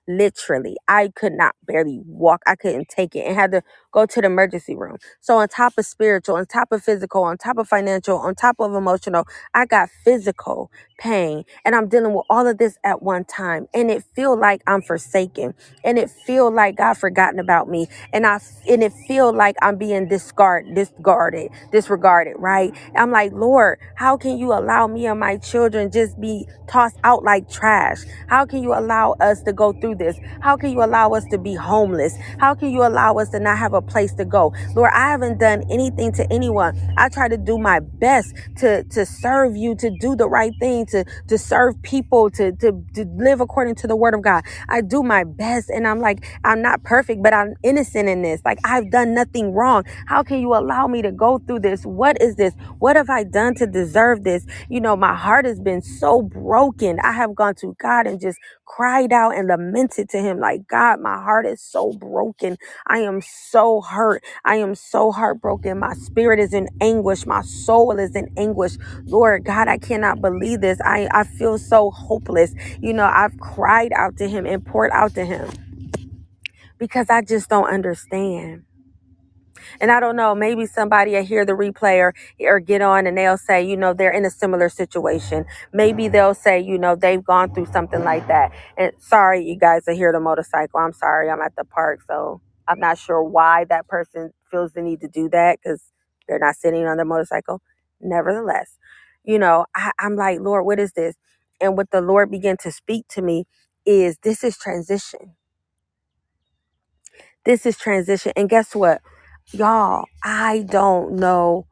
literally. I could not barely walk. I couldn't take it and had to go to the emergency room. So on top of spiritual on top of physical on top of financial on top of emotional i got physical pain. And i'm dealing with all of this at one time. And it feel like i'm forsaken. And it feel like god forgotten about me. And i and it feel like i'm being discard discarded disregarded right? I'm like lord how can you allow me and my children just be tossed out like trash? How can you allow us to go through this? How can you allow us to be homeless? How can you allow us to not have a place to go? Lord, I haven't done anything to anyone. I try to do my best to, to serve you, to do the right thing, to, to serve people, to, to, to live according to the word of God. I do my best and I'm like, I'm not perfect, but I'm innocent in this. Like I've done nothing wrong. How can you allow me to go through this? What is this? What have I done to deserve this? You know, my heart has been so broken. I have gone to God and just cried out and lamented to him like god my heart is so broken. I am so hurt. I am so heartbroken. My spirit is in anguish. My soul is in anguish. Lord god i cannot believe this. I i feel so hopeless. You know i've cried out to him and poured out to him because i just don't understand and I don't know, maybe somebody will hear the replay or, or get on and they'll say, you know, they're in a similar situation. Maybe they'll say, you know, they've gone through something like that. And sorry, you guys are here the motorcycle. I'm sorry, I'm at the park. So I'm not sure why that person feels the need to do that because they're not sitting on the motorcycle. Nevertheless, you know, I, I'm like, Lord, what is this? And what the Lord began to speak to me is this is transition. This is transition. And guess what? Y'all, I don't know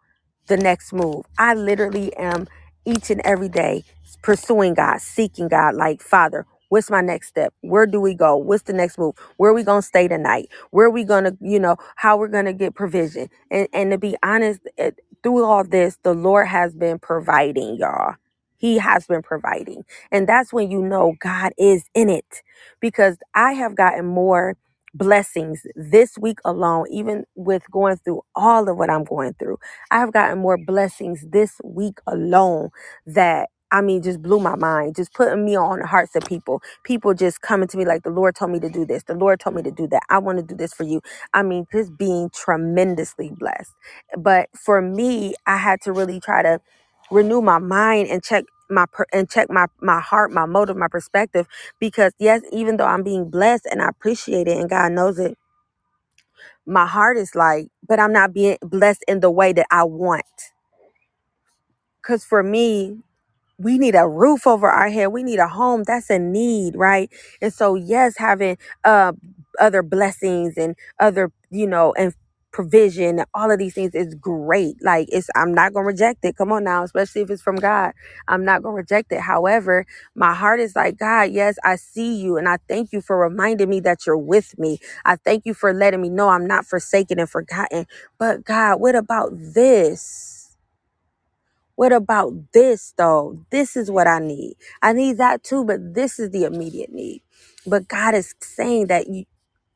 the next move. I literally am each and every day pursuing God, seeking God, like, Father, what's my next step? Where do we go? What's the next move? Where are we going to stay tonight? Where are we going to, you know, how we're going to get provision? And, and to be honest, it, through all this, the Lord has been providing, y'all. He has been providing. And that's when you know God is in it because I have gotten more blessings this week alone, even with going through all of what I'm going through. I've gotten more blessings this week alone that I mean, just blew my mind, just putting me on the hearts of people. People just coming to me like, the Lord told me to do this. The Lord told me to do that. I want to do this for you. I mean, just being tremendously blessed. But for me, I had to really try to renew my mind and check my per- and check my my heart, my motive, my perspective because yes even though i'm being blessed and i appreciate it and god knows it my heart is like but i'm not being blessed in the way that i want. Because for me we need a roof over our head. We need a home. That's a need right? And so yes having uh other blessings and other you know and provision all of these things is great. Like it's i'm not gonna reject it. Come on now especially if it's from god. I'm not gonna reject it. However my heart is like god yes i see you and i thank you for reminding me that you're with me. I thank you for letting me know i'm not forsaken and forgotten. But god what about this? What about this though? This is what I need. I need that too, but this is the immediate need. But God is saying that you,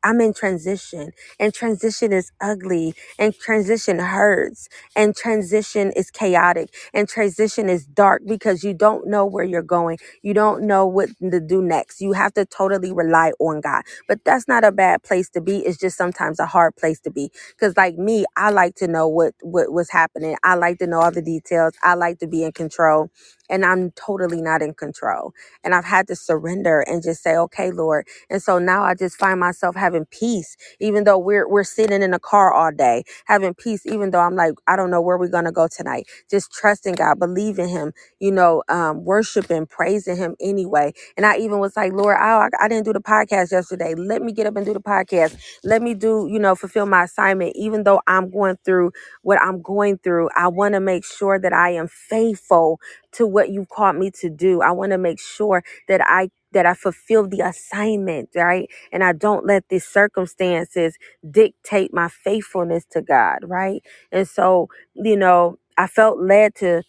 I'm in transition, and transition is ugly, and transition hurts, and transition is chaotic, and transition is dark because you don't know where you're going. You don't know what to do next. You have to totally rely on God. But that's not a bad place to be. It's just sometimes a hard place to be. Because, like me, I like to know what, what was happening. I like to know all the details. I like to be in control, and I'm totally not in control. And I've had to surrender and just say, okay, Lord. And so now I just find myself having peace, even though we're we're sitting in a car all day, having peace, even though I'm like, I don't know where we're gonna go tonight. Just trusting God, believing Him, you know, um, worshiping, praising Him anyway. And I even was like, Lord, I, I didn't do the podcast yesterday. Let me get up and do the podcast. Let me do, you know, fulfill my assignment, even though I'm going through what I'm going through. I want to make sure that I am faithful to what you've called me to do. I want to make sure that I that I fulfill the assignment, right? And I don't let these circumstances dictate my faithfulness to God, right? And so, you know, I felt led to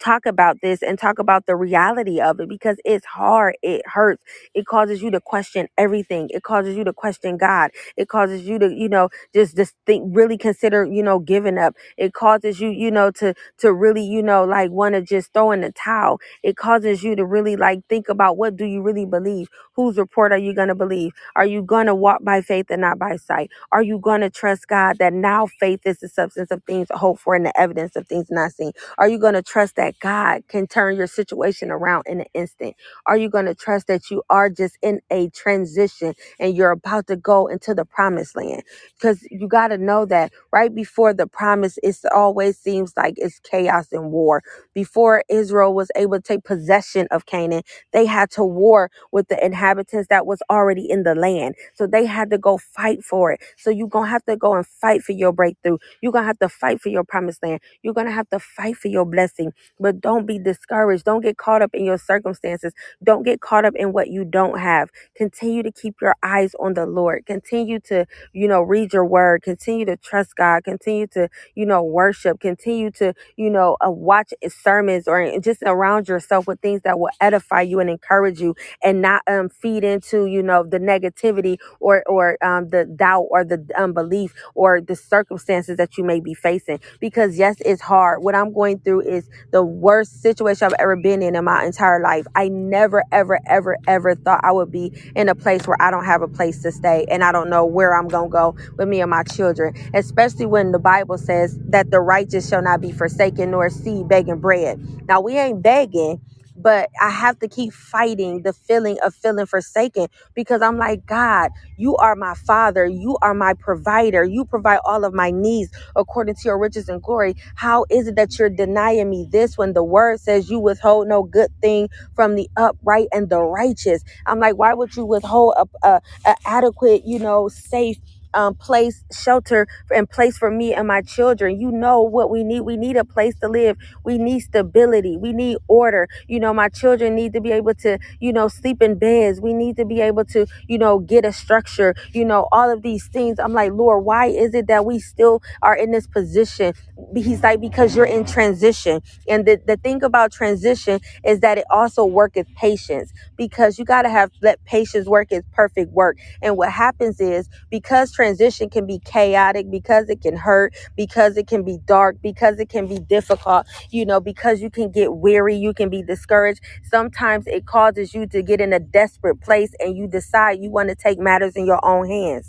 talk about this and talk about the reality of it because it's hard. It hurts. It causes you to question everything. It causes you to question God. It causes you to, you know, just just think really consider, you know, giving up. It causes you, you know, to to really, you know, like want to just throw in the towel. It causes you to really like think about what do you really believe? Whose report are you going to believe? Are you going to walk by faith and not by sight? Are you going to trust God that now faith is the substance of things hoped for and the evidence of things not seen? Are you going to trust that God can turn your situation around in an instant? Are you going to trust that you are just in a transition and you're about to go into the promised land? Because you got to know that right before the promise, it always seems like it's chaos and war. Before Israel was able to take possession of Canaan, they had to war with the inhabitants that was already in the land. So they had to go fight for it. So you're going to have to go and fight for your breakthrough. You're going to have to fight for your promised land you're going to have to fight for your blessing, but don't be discouraged. Don't get caught up in your circumstances. Don't get caught up in what you don't have. Continue to keep your eyes on the Lord. Continue to, you know, read your word. Continue to trust God. Continue to, you know, worship. Continue to, you know, uh, watch sermons or just around yourself with things that will edify you and encourage you and not um, feed into, you know, the negativity or, or um, the doubt or the unbelief or the circumstances that you may be facing. Because yes, it's hard. What I'm going through is the worst situation I've ever been in in my entire life. I never, ever, ever, ever thought I would be in a place where I don't have a place to stay and I don't know where I'm going to go with me and my children, especially when the Bible says that the righteous shall not be forsaken nor see begging bread. Now, we ain't begging. But I have to keep fighting the feeling of feeling forsaken because I'm like, God, you are my father. You are my provider. You provide all of my needs according to your riches and glory. How is it that you're denying me this when the word says you withhold no good thing from the upright and the righteous? I'm like, why would you withhold a, a, a adequate, you know, safe um, place, shelter, and place for me and my children. You know what we need. We need a place to live. We need stability. We need order. You know, my children need to be able to, you know, sleep in beds. We need to be able to, you know, get a structure. You know, all of these things. I'm like, Lord, why is it that we still are in this position? He's like, because you're in transition. And the, the thing about transition is that it also worketh patience because you got to have let patience work its perfect work. And what happens is because transition can be chaotic, because it can hurt, because it can be dark, because it can be difficult, you know, because you can get weary, you can be discouraged. Sometimes it causes you to get in a desperate place and you decide you want to take matters in your own hands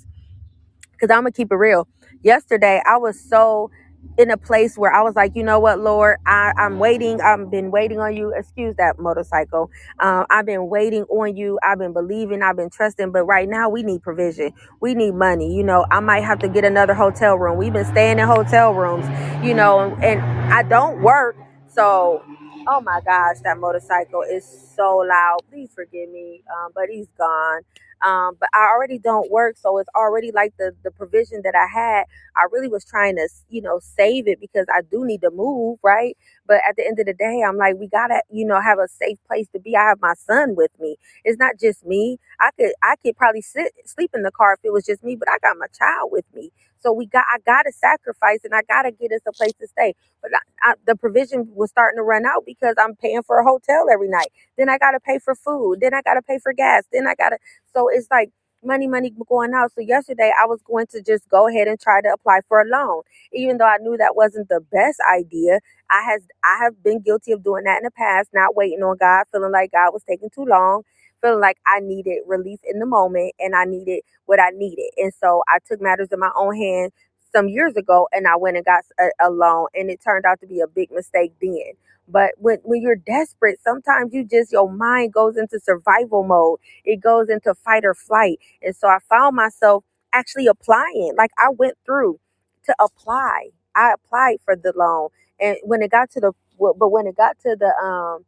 because I'm gonna keep it real. Yesterday, I was so in a place where I was like, you know what, Lord, I, I'm waiting. I've been waiting on you. Excuse that motorcycle. Um, I've been waiting on you. I've been believing. I've been trusting. But right now, we need provision. We need money. You know, I might have to get another hotel room. We've been staying in hotel rooms. You know, and, and I don't work, so. Oh my gosh, that motorcycle is so loud. Please forgive me, um, but he's gone um, but I already don't work, so it's already like the the provision that I had. I really was trying to, you know, save it because I do need to move, right? But at the end of the day, I'm like, we gotta, you know, have a safe place to be. I have my son with me. It's not just me. I could I could probably sit sleep in the car if it was just me, but I got my child with me. So we got I gotta sacrifice and I gotta get us a place to stay. But I, I, the provision was starting to run out because I'm paying for a hotel every night. Then I gotta pay for food. Then I gotta pay for gas. Then I gotta so it's like money, money going out. So yesterday I was going to just go ahead and try to apply for a loan, even though I knew that wasn't the best idea. I has I have been guilty of doing that in the past, not waiting on God, feeling like God was taking too long, feeling like I needed relief in the moment and I needed what I needed. And so I took matters in my own hand some years ago and I went and got a, a loan and it turned out to be a big mistake then. But when, when you're desperate, sometimes you just, your mind goes into survival mode. It goes into fight or flight. And so I found myself actually applying. Like I went through to apply. I applied for the loan. And when it got to the, but when it got to the, um,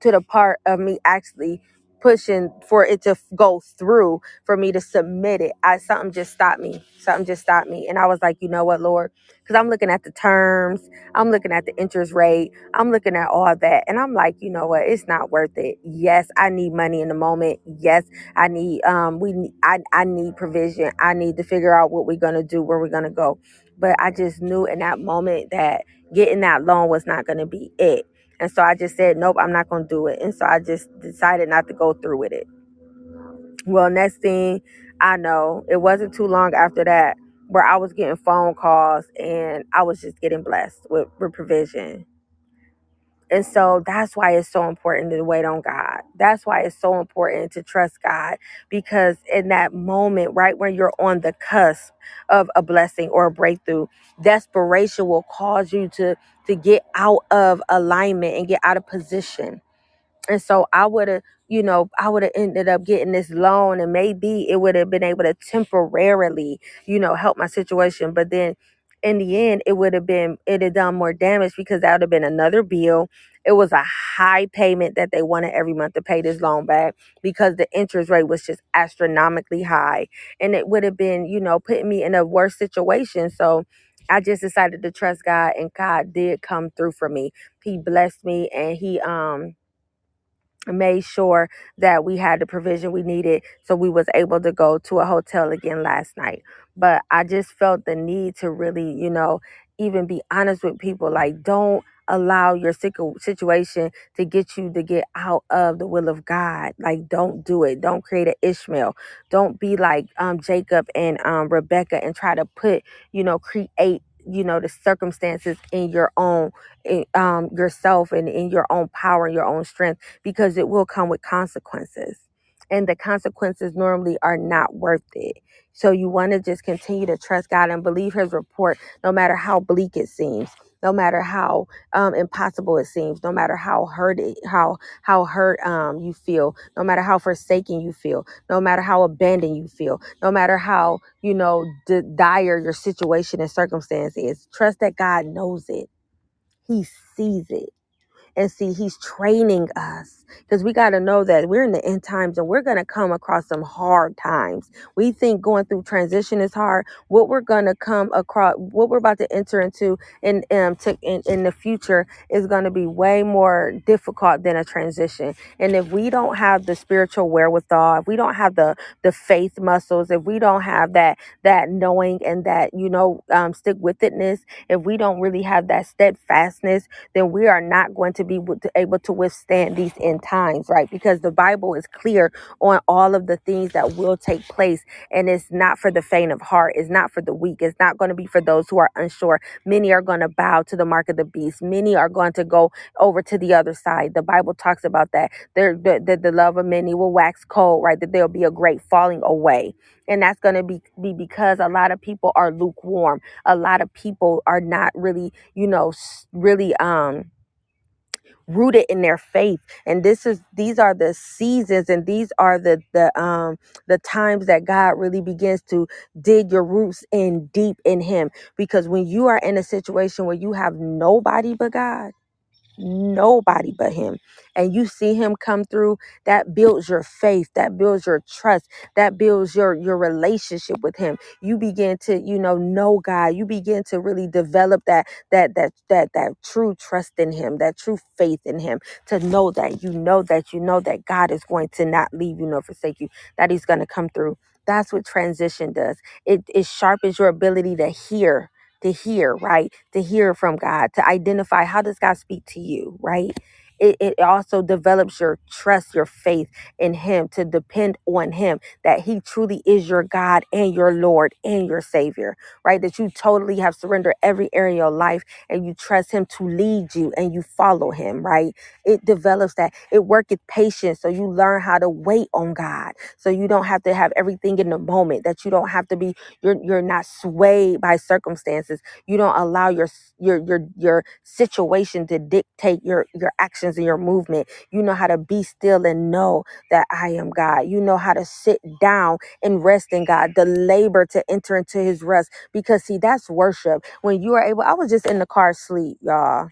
to the part of me actually pushing for it to go through for me to submit it. I something just stopped me. Something just stopped me. And I was like, you know what, Lord? Because I'm looking at the terms, I'm looking at the interest rate, I'm looking at all that. And I'm like, you know what? It's not worth it. Yes, I need money in the moment. Yes, I need um we need I, I need provision. I need to figure out what we're gonna do, where we're gonna go. But I just knew in that moment that getting that loan was not gonna be it and so I just said, nope, I'm not going to do it. And so I just decided not to go through with it. Well, next thing I know, it wasn't too long after that where I was getting phone calls and I was just getting blessed with, with provision. And so that's why it's so important to wait on God. That's why it's so important to trust God because in that moment, right when you're on the cusp of a blessing or a breakthrough, desperation will cause you to to get out of alignment and get out of position and so I would have, you know, I would have ended up getting this loan and maybe it would have been able to temporarily, you know, help my situation. But then in the end, it would have been, it had done more damage because that would have been another bill. It was a high payment that they wanted every month to pay this loan back because the interest rate was just astronomically high. And it would have been, you know, putting me in a worse situation. So I just decided to trust God and God did come through for me. He blessed me and he, um, made sure that we had the provision we needed so we was able to go to a hotel again last night. But i just felt the need to really you know even be honest with people like don't allow your situ- situation to get you to get out of the will of god. Like don't do it. Don't create an ishmael. Don't be like um jacob and um rebecca and try to put you know create you know the circumstances in your own in, um yourself and in your own power and your own strength because it will come with consequences. And the consequences normally are not worth it. So you want to just continue to trust God and believe his report, no matter how bleak it seems. No matter how um, impossible it seems, no matter how hurt how how hurt um, you feel, no matter how forsaken you feel, no matter how abandoned you feel, no matter how you know d- dire your situation and circumstance is, trust that God knows it. He sees it and see, he's training us because we got to know that we're in the end times and we're going to come across some hard times. We think going through transition is hard. What we're going to come across, what we're about to enter into in, um, to, in, in the future is going to be way more difficult than a transition. And if we don't have the spiritual wherewithal, if we don't have the, the faith muscles, if we don't have that, that knowing and that, you know, um, stick with itness, if we don't really have that steadfastness then we are not going to be able to withstand these end times, right? Because the Bible is clear on all of the things that will take place. And it's not for the faint of heart, it's not for the weak, it's not going to be for those who are unsure. Many are going to bow to the mark of the beast, many are going to go over to the other side. The Bible talks about that. There, the, the, the love of many will wax cold, right? That there'll be a great falling away. And that's going to be, be because a lot of people are lukewarm. A lot of people are not really you know really um rooted in their faith. And this is these are the seasons and these are the the um the times that God really begins to dig your roots in deep in him. Because when you are in a situation where you have nobody but God nobody but him. And you see him come through that builds your faith that builds your trust that builds your your relationship with him. You begin to you know know god. You begin to really develop that that that that that true trust in him that true faith in him to know that you know that you know that god is going to not leave you nor forsake you that he's going to come through. That's what transition does. It it sharpens your ability to hear to hear, right? To hear from God, to identify how does God speak to you, right? It, it also develops your trust, your faith in Him, to depend on Him, that He truly is your God and your Lord and your Savior, right? That you totally have surrendered every area of your life and you trust Him to lead you and you follow Him, right? It develops that. It worketh patience. So you learn how to wait on God. So you don't have to have everything in the moment, that you don't have to be you're you're not swayed by circumstances. You don't allow your your your your situation to dictate your your actions and your movement. You know how to be still and know that I am God. You know how to sit down and rest in God. The labor to enter into His rest because see that's worship. When you are able, I was just in the car asleep, y'all.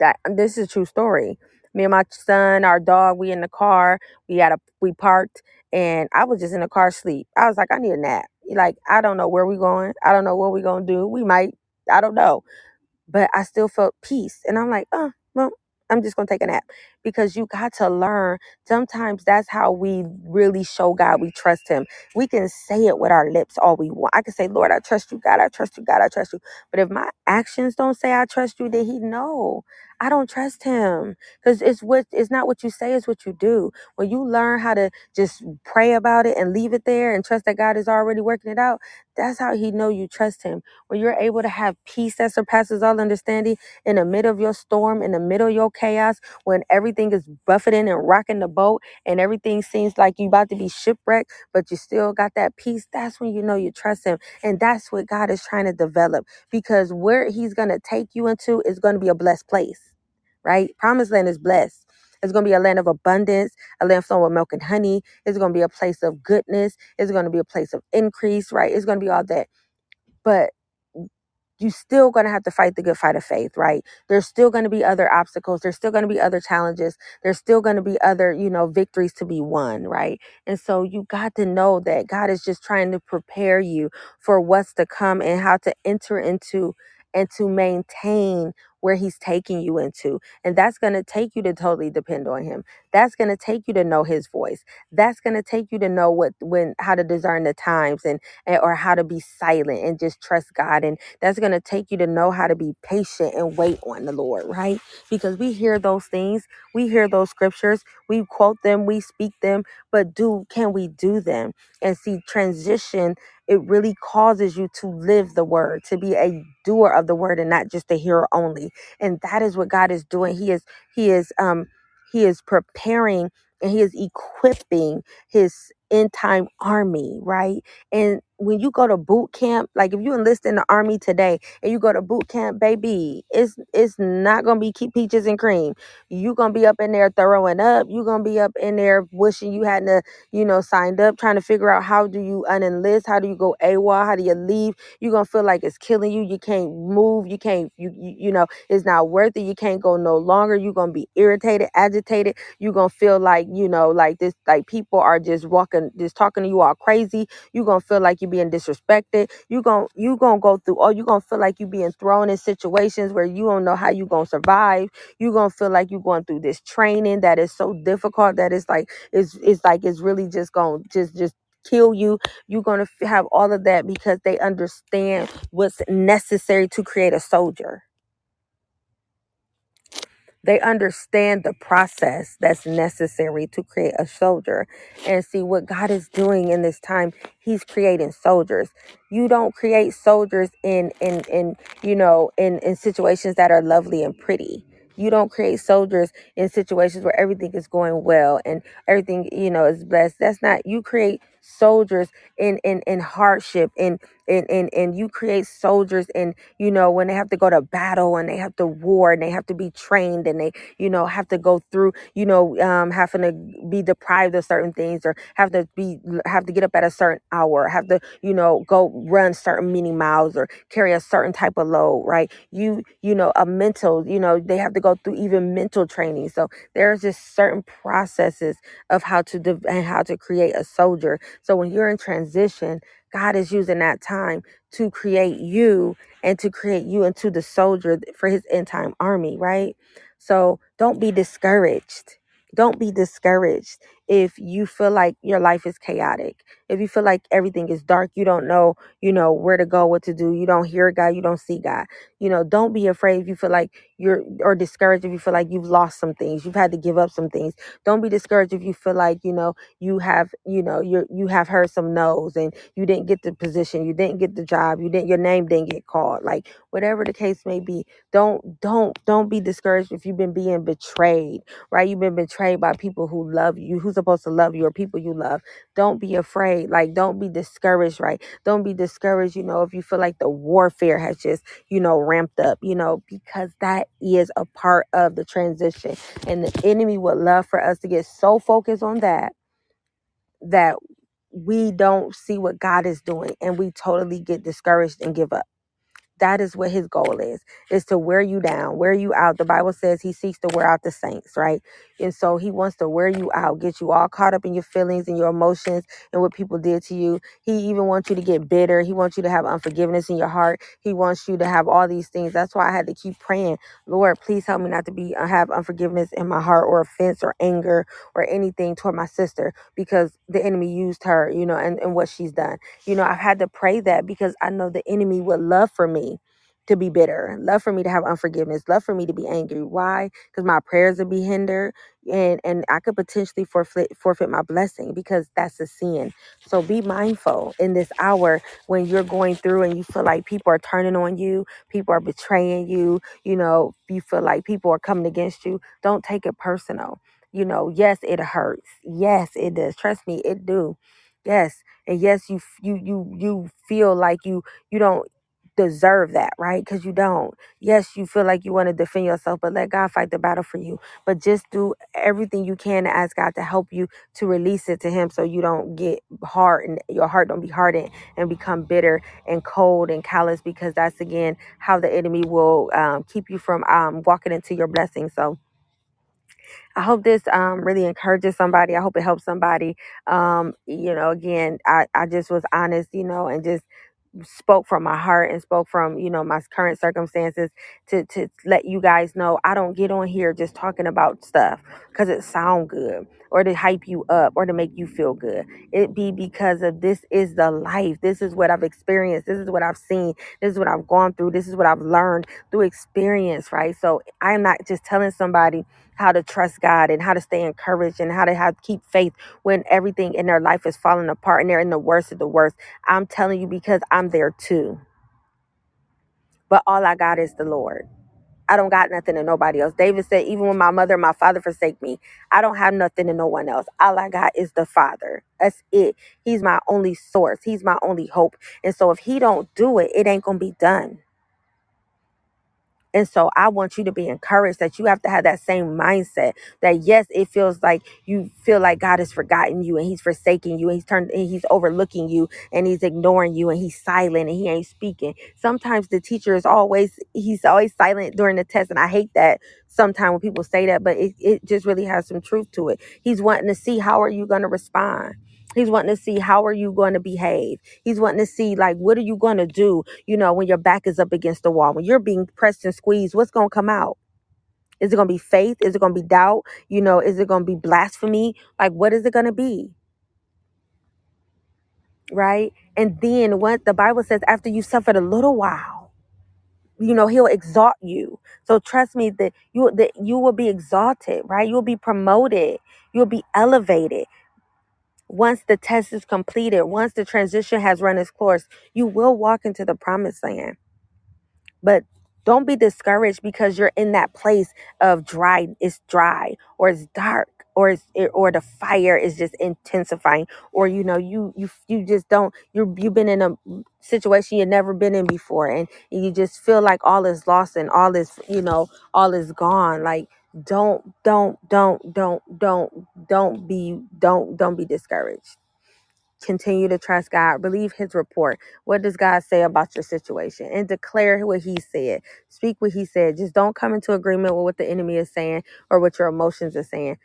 That this is a true story. Me and my son, our dog, we in the car. We had a we parked, and I was just in the car asleep. I was like, I need a nap. Like I don't know where we going. I don't know what we gonna do. We might. I don't know but I still felt peace. And I'm like, oh, well, I'm just going to take a nap because you got to learn. Sometimes that's how we really show God we trust Him. We can say it with our lips all we want. I can say, Lord, I trust you, God, I trust you, God, I trust you. But if my actions don't say I trust you, then He know I don't trust Him because it's what it's not what you say, it's what you do. When you learn how to just pray about it and leave it there and trust that God is already working it out, that's how He know you trust Him. When you're able to have peace that surpasses all understanding in the middle of your storm, in the middle of your chaos, when everything is buffeting and rocking the boat and everything seems like you about to be shipwrecked, but you still got that peace, that's when you know you trust him. And that's what God is trying to develop because where he's going to take you into is going to be a blessed place, right? Promised land is blessed. It's going to be a land of abundance, a land flowing with milk and honey. It's going to be a place of goodness. It's going to be a place of increase, right? It's going to be all that. But you still going to have to fight the good fight of faith, right? There's still going to be other obstacles. There's still going to be other challenges. There's still going to be other, you know, victories to be won, right? And so you got to know that God is just trying to prepare you for what's to come and how to enter into and to maintain where he's taking you into. And that's going to take you to totally depend on him. That's going to take you to know his voice. That's going to take you to know what when how to discern the times and, and or how to be silent and just trust God and that's going to take you to know how to be patient and wait on the Lord, right? Because we hear those things, we hear those scriptures, we quote them, we speak them, but do can we do them? And see transition it really causes you to live the word, to be a doer of the word and not just a hearer only. And that is what God is doing. He is he is um he is preparing and he is equipping his end time army, right? And when you go to boot camp, like if you enlist in the army today and you go to boot camp, baby, it's it's not gonna be keep peaches and cream. You gonna be up in there throwing up. You gonna be up in there wishing you hadn't, uh, you know, signed up, trying to figure out how do you unenlist, how do you go AWOL, how do you leave? You gonna feel like it's killing you. You can't move. You can't. You you, you know it's not worth it. You can't go no longer. You gonna be irritated, agitated. You gonna feel like you know like this, like people are just walking, just talking to you all crazy You're gonna feel like you're being disrespected. You're gonna you gonna go through or you're gonna feel like you're being thrown in situations where you don't know how you're gonna survive. You're gonna feel like you're going through this training that is so difficult that it's like it's it's like it's really just gonna just just kill you you're going to have all of that because they understand what's necessary to create a soldier they understand the process that's necessary to create a soldier. And see what God is doing in this time, He's creating soldiers. You don't create soldiers in in in you know in in situations that are lovely and pretty. You don't create soldiers in situations where everything is going well and everything you know is blessed. That's not you create soldiers in in in hardship in and, and and you create soldiers and you know when they have to go to battle and they have to war and they have to be trained and they you know have to go through you know um having to be deprived of certain things or have to be have to get up at a certain hour have to you know go run certain many miles or carry a certain type of load right? You you know a mental you know they have to go through even mental training. So there's just certain processes of how to de- and how to create a soldier so when you're in transition God is using that time to create you and to create you into the soldier for his end time army, right? So don't be discouraged. Don't be discouraged if you feel like your life is chaotic. If you feel like everything is dark, you don't know, you know, where to go, what to do, you don't hear God, you don't see God. You know, don't be afraid if you feel like you're or discouraged if you feel like you've lost some things, you've had to give up some things. Don't be discouraged if you feel like, you know, you have, you know, you you have heard some no's and you didn't get the position, you didn't get the job, you didn't your name didn't get called. Like whatever the case may be, don't don't don't be discouraged if you've been being betrayed, right? You've been betrayed by people who love you, who's supposed to love you or people you love. Don't be afraid. Like don't be discouraged, right? Don't be discouraged, you know, if you feel like the warfare has just, you know, ramped up, you know, because that is a part of the transition. And the enemy would love for us to get so focused on that that we don't see what God is doing and we totally get discouraged and give up. that is what his goal is is to wear you down wear you out the bible says he seeks to wear out the saints right and so he wants to wear you out get you all caught up in your feelings and your emotions and what people did to you. He even wants you to get bitter. He wants you to have unforgiveness in your heart. He wants you to have all these things. That's why i had to keep praying lord please help me not to be uh, have unforgiveness in my heart or offense or anger or anything toward my sister because the enemy used her you know and, and what she's done. You know, I've had to pray that because I know the enemy would love for me to be bitter, love for me to have unforgiveness, love for me to be angry. Why? Because my prayers would be hindered and and I could potentially forfeit forfeit my blessing because that's a sin. So be mindful in this hour when you're going through and you feel like people are turning on you, people are betraying you, you know, you feel like people are coming against you. Don't take it personal. You know, yes, it hurts. Yes, it does. Trust me, it do. Yes, and yes you you you you feel like you you don't deserve that right because you don't yes you feel like you want to defend yourself but let god fight the battle for you but just do everything you can to ask god to help you to release it to him so you don't get hard and your heart don't be hardened and become bitter and cold and callous because that's again how the enemy will um, keep you from um, walking into your blessing so I hope this um, really encourages somebody. I hope it helps somebody. Um, you know, again, I, I just was honest, you know, and just spoke from my heart and spoke from you know my current circumstances to to let you guys know I don't get on here just talking about stuff because it sound good or to hype you up or to make you feel good. It be because of this is the life. This is what I've experienced. This is what I've seen. This is what I've gone through. This is what I've learned through experience, right? So I am not just telling somebody how to trust God and how to stay encouraged and how to have keep faith when everything in their life is falling apart and they're in the worst of the worst. I'm telling you because I'm there too. But all I got is the Lord. I don't got nothing to nobody else. David said, even when my mother and my father forsake me, I don't have nothing to no one else. All I got is the Father. That's it. He's my only source. He's my only hope. And so if he don't do it, it ain't gonna be done. And so I want you to be encouraged that you have to have that same mindset that yes, it feels like you feel like God has forgotten you and he's forsaking you and he's turned and he's overlooking you and he's ignoring you and he's silent and he ain't speaking. Sometimes the teacher is always he's always silent during the test and I hate that sometimes when people say that, but it, it just really has some truth to it. He's wanting to see how are you going to respond. He's wanting to see how are you going to behave. He's wanting to see like what are you going to do you know, when your back is up against the wall, when you're being pressed and squeezed, what's going to come out? Is it going to be faith? Is it going to be doubt? You know, is it going to be blasphemy? Like, what is it going to be? Right. And then what the Bible says, after you suffered a little while, you know, he'll exalt you. So trust me that you that you will be exalted, right? You'll be promoted. You'll be elevated. Once the test is completed, once the transition has run its course, you will walk into the promised land. But don't be discouraged because you're in that place of dry it's dry or it's dark or it's it, or the fire is just intensifying or you know you you you just don't you you've been in a situation you've never been in before and you just feel like all is lost and all is you know all is gone. Like don't don't don't don't don't don't be don't don't be discouraged continue to trust God, believe his report. What does God say about your situation? And declare what he said. Speak what he said. Just don't come into agreement with what the enemy is saying or what your emotions are saying.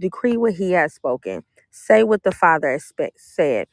Decree what he has spoken. Say what the Father has spe- said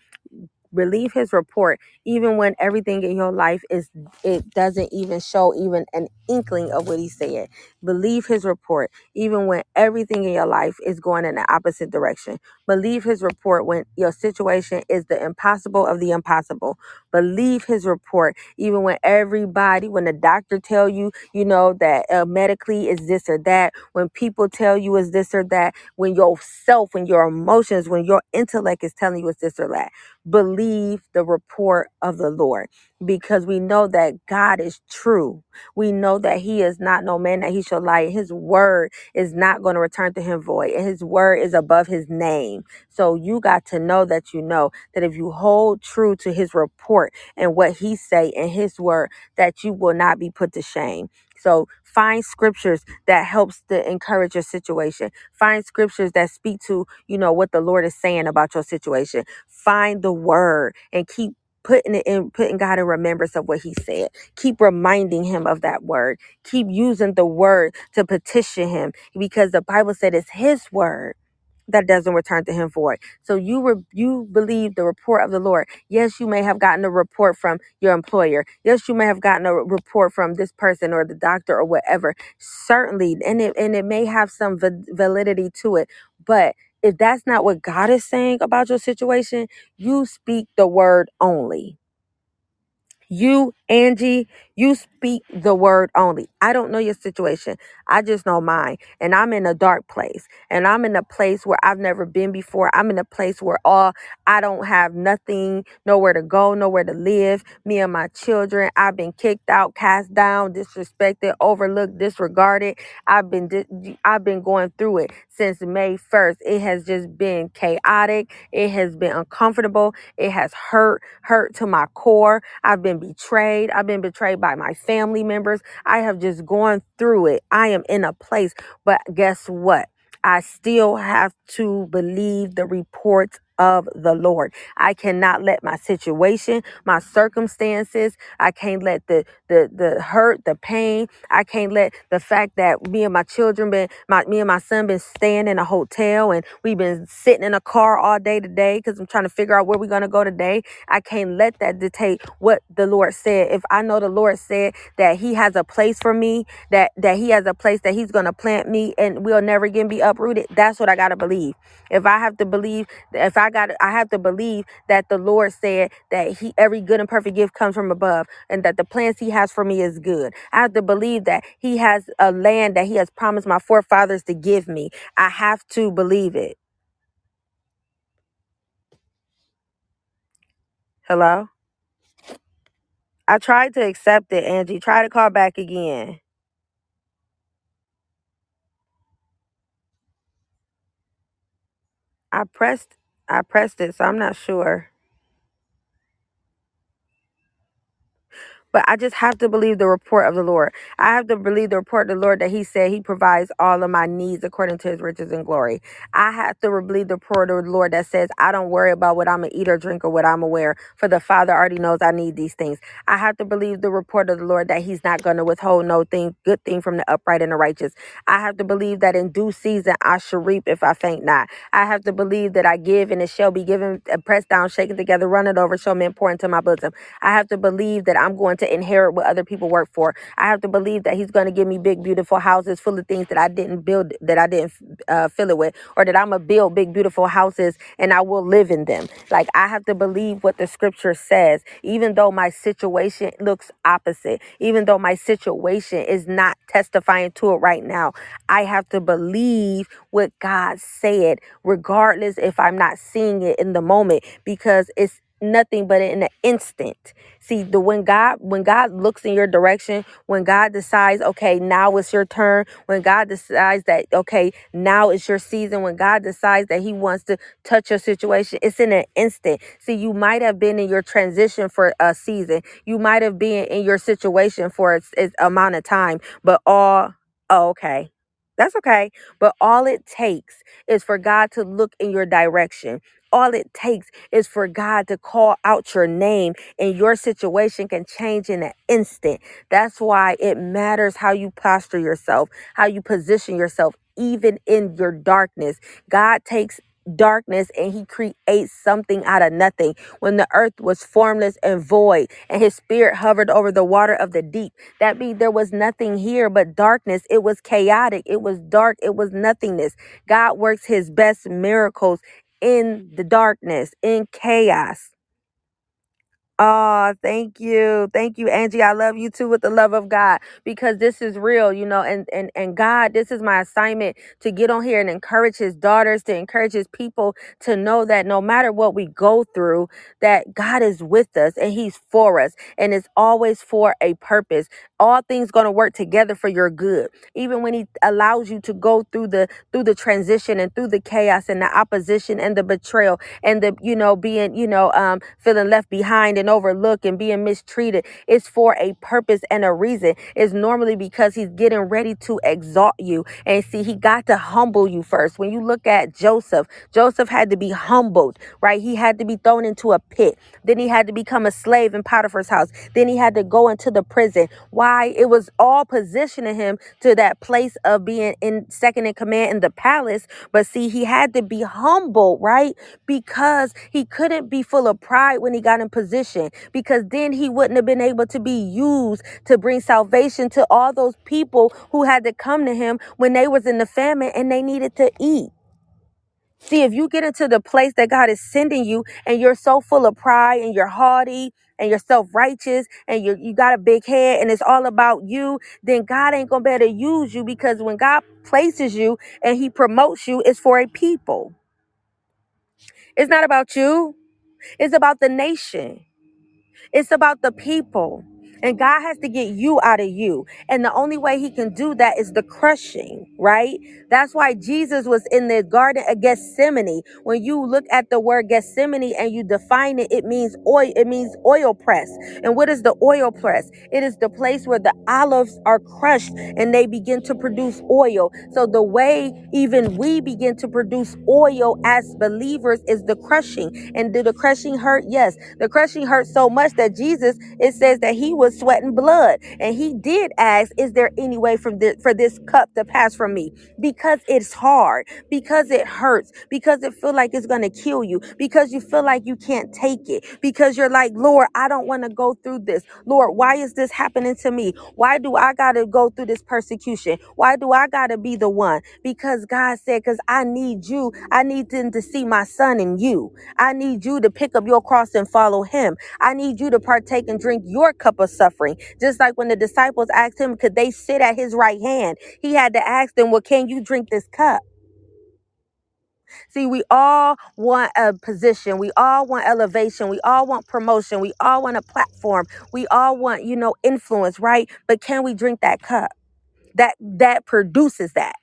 believe his report even when everything in your life is it doesn't even show even an inkling of what he said. Believe his report even when everything in your life is going in the opposite direction. Believe his report when your situation is the impossible of the impossible believe his report. Even when everybody when the doctor tell you you know that uh, medically is this or that when people tell you is this or that when yourself when your emotions when your intellect is telling you it's this or that believe the report of the Lord because we know that God is true. We know that He is not no man that He shall lie. His word is not going to return to Him void, and His word is above His name. So you got to know that you know that if you hold true to His report and what He say in His word, that you will not be put to shame. So find scriptures that helps to encourage your situation. Find scriptures that speak to, you know, what the Lord is saying about your situation find the word and keep putting it in putting God in remembrance of what he said. Keep reminding him of that word. Keep using the word to petition him because the Bible said it's his word that doesn't return to him void. So you were you believe the report of the Lord. Yes, you may have gotten a report from your employer. Yes, you may have gotten a report from this person or the doctor or whatever. Certainly, and it and it may have some va- validity to it. But if that's not what God is saying about your situation, you speak the word only. You, Angie, you speak the word only. I don't know your situation. I just know mine. And I'm in a dark place. And I'm in a place where I've never been before. I'm in a place where all I don't have nothing, nowhere to go, nowhere to live. Me and my children, I've been kicked out, cast down, disrespected, overlooked, disregarded. I've been di- I've been going through it since May 1st. It has just been chaotic. It has been uncomfortable. It has hurt, hurt to my core. I've been betrayed. I've been betrayed by my family members. I have just gone through it. I am in a place, but guess what? I still have to believe the reports of the Lord. I cannot let my situation, my circumstances, I can't let the the the hurt, the pain, I can't let the fact that me and my children been my me and my son been staying in a hotel and we've been sitting in a car all day today because I'm trying to figure out where we're gonna go today. I can't let that dictate what the Lord said. If I know the Lord said that He has a place for me, that that He has a place that He's gonna plant me and we'll never again be uprooted, that's what I gotta believe. If I have to believe, that if I got, I have to believe that the Lord said that He every good and perfect gift comes from above, and that the plans He has for me is good. I have to believe that He has a land that He has promised my forefathers to give me. I have to believe it. Hello. I tried to accept it, Angie. Try to call back again. I pressed, I pressed it, so I'm not sure. But I just have to believe the report of the Lord. I have to believe the report of the Lord that He said He provides all of my needs according to His riches and glory. I have to believe the report of the Lord that says I don't worry about what I'm gonna eat or drink or what I'm gonna wear, for the Father already knows I need these things. I have to believe the report of the Lord that He's not gonna withhold no thing, good thing from the upright and the righteous. I have to believe that in due season I shall reap if I faint not. I have to believe that I give and it shall be given, uh, pressed down, shaken together, run it over, shall men pour into my bosom. I have to believe that I'm going to inherit what other people work for. I have to believe that He's going to give me big, beautiful houses full of things that I didn't build, that I didn't uh, fill it with, or that I'm going to build big, beautiful houses and I will live in them. Like, I have to believe what the scripture says, even though my situation looks opposite, even though my situation is not testifying to it right now. I have to believe what God said, regardless if I'm not seeing it in the moment, because it's nothing but in an instant. See, the when God when God looks in your direction, when God decides, okay, now it's your turn, when God decides that okay, now it's your season, when God decides that he wants to touch your situation, it's in an instant. See, you might have been in your transition for a season. You might have been in your situation for its, its amount of time, but all oh, okay. That's okay. But all it takes is for God to look in your direction. All it takes is for God to call out your name, and your situation can change in an instant. That's why it matters how you posture yourself, how you position yourself, even in your darkness. God takes darkness and he creates something out of nothing. When the earth was formless and void, and his spirit hovered over the water of the deep, that means there was nothing here but darkness. It was chaotic, it was dark, it was nothingness. God works his best miracles in the darkness, in chaos. Oh, thank you. Thank you, Angie. I love you too with the love of God because this is real, you know, and and and God, this is my assignment to get on here and encourage his daughters, to encourage his people to know that no matter what we go through, that God is with us and he's for us and it's always for a purpose. All things going to work together for your good. Even when he allows you to go through the through the transition and through the chaos and the opposition and the betrayal and the you know being, you know, um feeling left behind and being overlooked and being mistreated, it's for a purpose and a reason. It's normally because he's getting ready to exalt you. And see, he got to humble you first. When you look at Joseph, Joseph had to be humbled, right? He had to be thrown into a pit. Then he had to become a slave in Potiphar's house. Then he had to go into the prison. Why? It was all positioning him to that place of being in second in command in the palace. But see, he had to be humble, right? Because he couldn't be full of pride when he got in position, because then he wouldn't have been able to be used to bring salvation to all those people who had to come to him when they was in the famine and they needed to eat. See, if you get into the place that God is sending you and you're so full of pride and you're haughty and you're self-righteous and you you got a big head and it's all about you, then God ain't gonna be able to use you because when God places you and he promotes you, it's for a people. It's not about you, it's about the nation. It's about the people. And God has to get you out of you. And the only way he can do that is the crushing, right? That's why Jesus was in the garden of Gethsemane. When you look at the word Gethsemane and you define it, it means oil, it means oil press. And what is the oil press? It is the place where the olives are crushed and they begin to produce oil. So the way even we begin to produce oil as believers is the crushing. And did the crushing hurt? Yes. The crushing hurt so much that Jesus, it says that he was sweating blood. And he did ask, is there any way from this, for this cup to pass from me? Because it's hard, because it hurts, because it feel like it's going to kill you, because you feel like you can't take it, because you're like, Lord, I don't want to go through this. Lord, why is this happening to me? Why do I got to go through this persecution? Why do I got to be the one? Because God said, because I need you. I need them to see my son in you. I need you to pick up your cross and follow him. I need you to partake and drink your cup of. Just like when the disciples asked him, could they sit at his right hand? He had to ask them, well, can you drink this cup? See, we all want a position. We all want elevation. We all want promotion. We all want a platform. We all want, you know, influence, right? But can we drink that cup? That that produces that.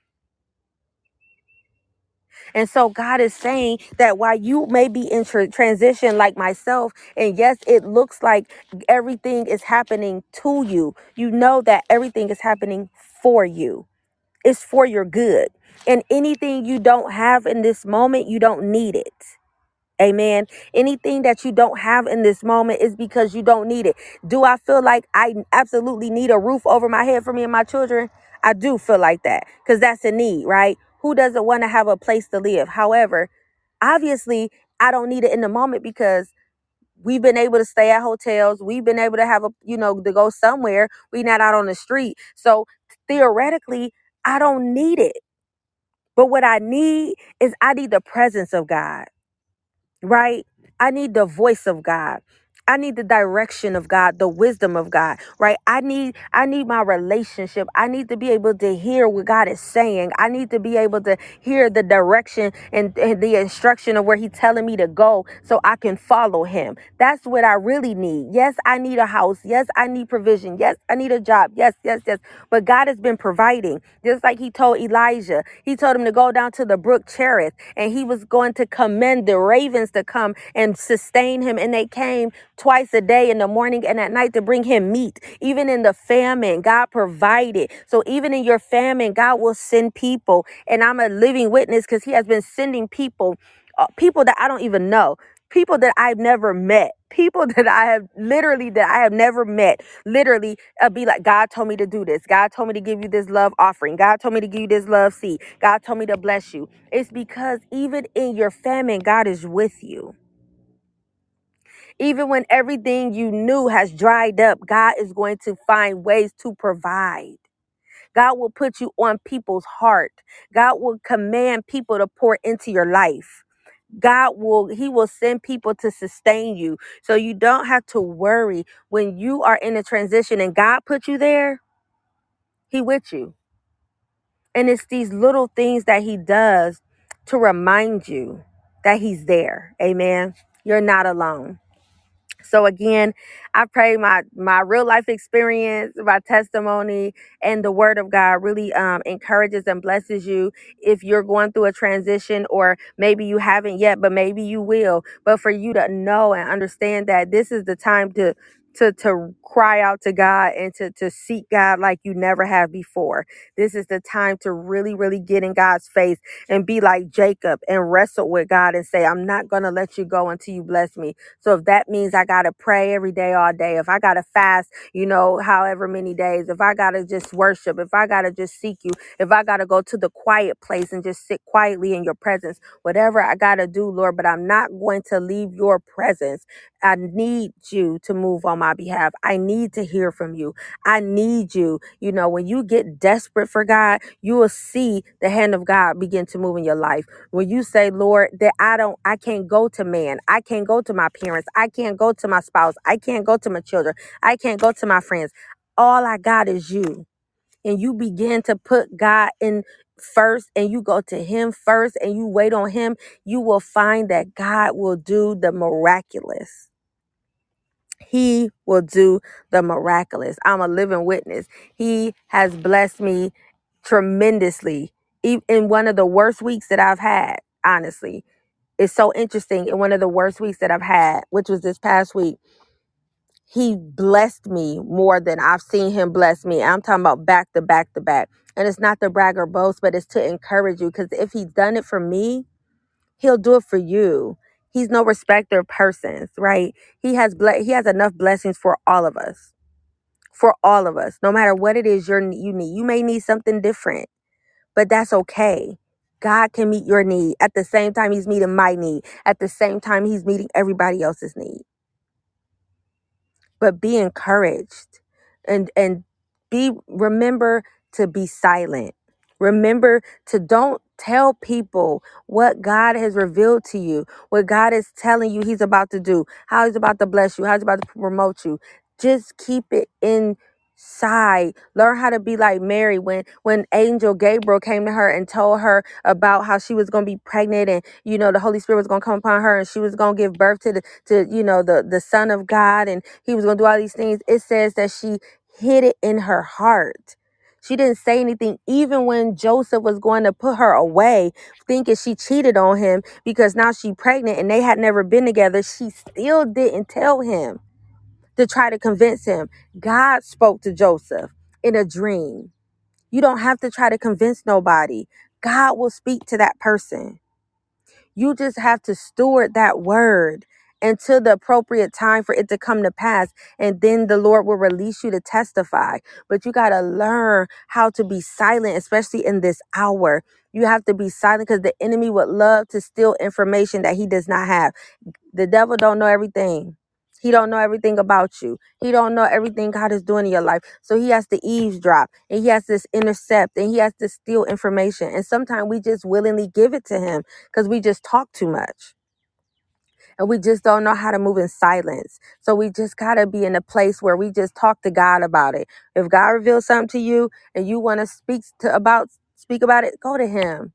And so God is saying that while you may be in tra- transition like myself, and yes, it looks like everything is happening to you, you know that everything is happening for you. It's for your good. And anything you don't have in this moment, you don't need it. Amen. Anything that you don't have in this moment is because you don't need it. Do I feel like I absolutely need a roof over my head for me and my children? I do feel like that because that's a need, right? Who doesn't want to have a place to live? However, obviously, I don't need it in the moment because we've been able to stay at hotels. We've been able to have a, you know, to go somewhere. we not out on the street. So theoretically, I don't need it. But what I need is I need the presence of God right? I need the voice of God. I need the direction of God, the wisdom of God, right? I need I need my relationship. I need to be able to hear what God is saying. I need to be able to hear the direction and, and the instruction of where he's telling me to go so I can follow him. That's what I really need. Yes, I need a house. Yes, I need provision. Yes, I need a job. Yes, yes, yes. But God has been providing. Just like he told Elijah. He told him to go down to the brook Cherith and he was going to commend the ravens to come and sustain him and they came twice a day in the morning and at night to bring him meat. Even in the famine, God provided. So even in your famine, God will send people. And I'm a living witness because he has been sending people, uh, people that I don't even know, people that I've never met. People that I have literally that I have never met, literally uh, be like, God told me to do this. God told me to give you this love offering. God told me to give you this love seed. God told me to bless you. It's because even in your famine, God is with you. Even when everything you knew has dried up, God is going to find ways to provide. God will put you on people's heart. God will command people to pour into your life. God will he will send people to sustain you. So you don't have to worry when you are in a transition and God put you there, he with you. And it's these little things that he does to remind you that he's there. Amen. You're not alone. So again, I pray my my real life experience, my testimony, and the Word of God really um, encourages and blesses you if you're going through a transition, or maybe you haven't yet, but maybe you will. But for you to know and understand that this is the time to to to cry out to God and to to seek God like you never have before. This is the time to really, really get in God's face and be like Jacob and wrestle with God and say, "I'm not gonna let you go until you bless me." So if that means I got to pray every day, all day, if I got to fast, you know, however many days, if I got to just worship, if I got to just seek you, if I got to go to the quiet place and just sit quietly in your presence, whatever I got to do, Lord, but I'm not going to leave your presence. I need you to move on my behalf. I need to hear from you. I need you. You know, when you get desperate for God, you will see the hand of God begin to move in your life. When you say lord that i don't i can't go to man. I can't go to my parents. I can't go to my spouse. I can't go to my children. I can't go to my friends. All i got is you. And you begin to put god in first and you go to him first and you wait on him you will find that god will do the miraculous he will do the miraculous i'm a living witness he has blessed me tremendously in one of the worst weeks that i've had honestly it's so interesting. In one of the worst weeks that I've had, which was this past week, he blessed me more than I've seen him bless me. I'm talking about back to back to back. And it's not to brag or boast, but it's to encourage you. Because if he's done it for me, he'll do it for you. He's no respecter of persons, right? He has ble- he has enough blessings for all of us. For all of us. No matter what it is you're, you need. You may need something different but that's okay. God can meet your need at the same time He's meeting my need, at the same time He's meeting everybody else's need but be encouraged and and be remember to be silent remember to don't tell people what god has revealed to you what god is telling you he's about to do how he's about to bless you how he's about to promote you. Just keep it inside. Learn how to be like mary when when angel gabriel came to her and told her about how she was going to be pregnant and you know the holy spirit was going to come upon her and she was going to give birth to the to you know the the son of god and he was going to do all these things. It says that she hid it in her heart she didn't say anything even when joseph was going to put her away thinking she cheated on him because now she pregnant and they had never been together she still didn't tell him to try to convince him. God spoke to joseph in a dream. You don't have to try to convince nobody. God will speak to that person. You just have to steward that word until the appropriate time for it to come to pass. And then the Lord will release you to testify. But you got to learn how to be silent, especially in this hour. You have to be silent because the enemy would love to steal information that he does not have. The devil don't know everything. He don't know everything about you. He don't know everything God is doing in your life. So he has to eavesdrop and he has to intercept and he has to steal information. And sometimes we just willingly give it to him because we just talk too much and we just don't know how to move in silence. So we just got to be in a place where we just talk to God about it. If God reveals something to you and you want to speak to about speak about it, go to him.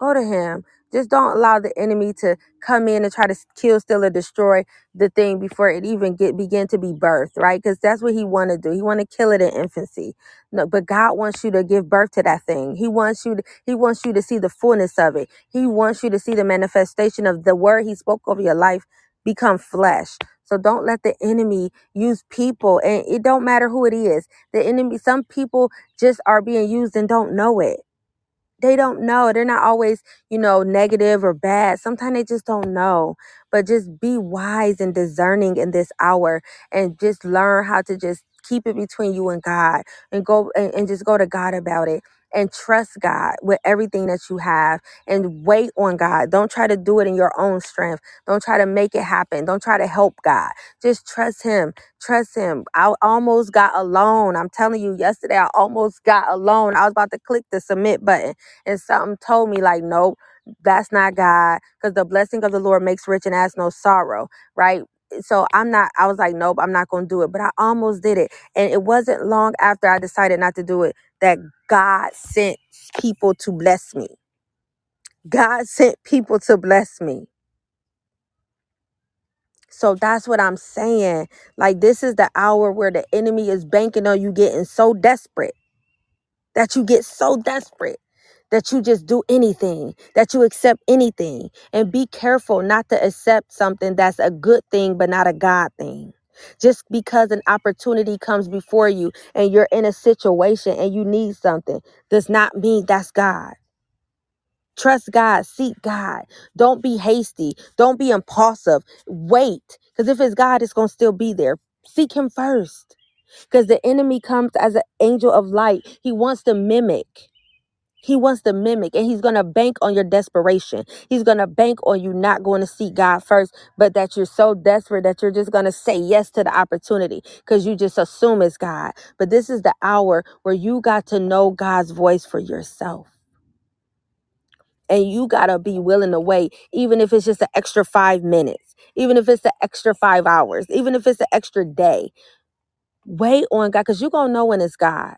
Go to him. Just don't allow the enemy to come in and try to kill, steal, or destroy the thing before it even get begin to be birthed, right? Because that's what he want to do. He want to kill it in infancy. No, but God wants you to give birth to that thing. He wants you to, he wants you to see the fullness of it. He wants you to see the manifestation of the word he spoke over your life become flesh. So don't let the enemy use people and it don't matter who it is. The enemy some people just are being used and don't know it they don't know. They're not always, you know, negative or bad. Sometimes they just don't know. But just be wise and discerning in this hour and just learn how to just keep it between you and God and go and, and just go to God about it and trust God with everything that you have and wait on God. Don't try to do it in your own strength. Don't try to make it happen. Don't try to help God. Just trust Him. Trust Him. I almost got alone. I'm telling you, yesterday I almost got alone. I was about to click the submit button and something told me like nope that's not god because the blessing of the lord makes rich and has no sorrow right so i'm not i was like nope i'm not gonna do it but i almost did it and it wasn't long after i decided not to do it that god sent people to bless me. God sent people to bless me. So that's what I'm saying. Like, this is the hour where the enemy is banking on you getting so desperate that you get so desperate that you just do anything, that you accept anything. And be careful not to accept something that's a good thing, but not a God thing. Just because an opportunity comes before you and you're in a situation and you need something does not mean that's God. Trust God, seek God. Don't be hasty, don't be impulsive. Wait, because if it's God, it's going to still be there. Seek Him first because the enemy comes as an angel of light. He wants to mimic. He wants to mimic and he's going to bank on your desperation. He's going to bank on you not going to seek God first, but that you're so desperate that you're just going to say yes to the opportunity because you just assume it's God. But this is the hour where you got to know God's voice for yourself. And you got to be willing to wait, even if it's just an extra five minutes, even if it's an extra five hours, even if it's an extra day. Wait on God because you're going to know when it's God.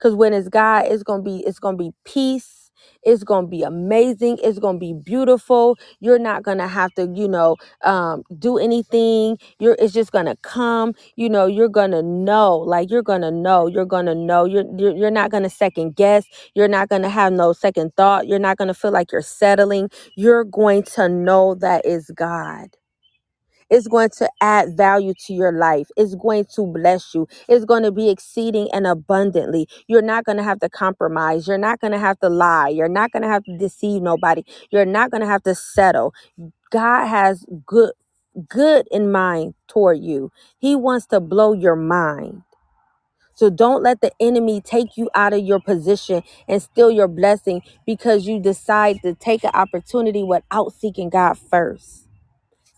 Because when it's God, it's gonna be it's gonna be peace. It's gonna be amazing. It's gonna be beautiful. You're not gonna have to, you know, um, do anything. You're it's just gonna come. You know, you're gonna know. Like you're gonna know. You're gonna know. You're you're, you're not gonna second guess. You're not gonna have no second thought. You're not gonna feel like you're settling. You're going to know that is God. It's going to add value to your life. It's going to bless you. It's going to be exceeding and abundantly. You're not going to have to compromise. You're not going to have to lie. You're not going to have to deceive nobody. You're not going to have to settle. God has good good in mind toward you. He wants to blow your mind. So don't let the enemy take you out of your position and steal your blessing because you decide to take an opportunity without seeking God first.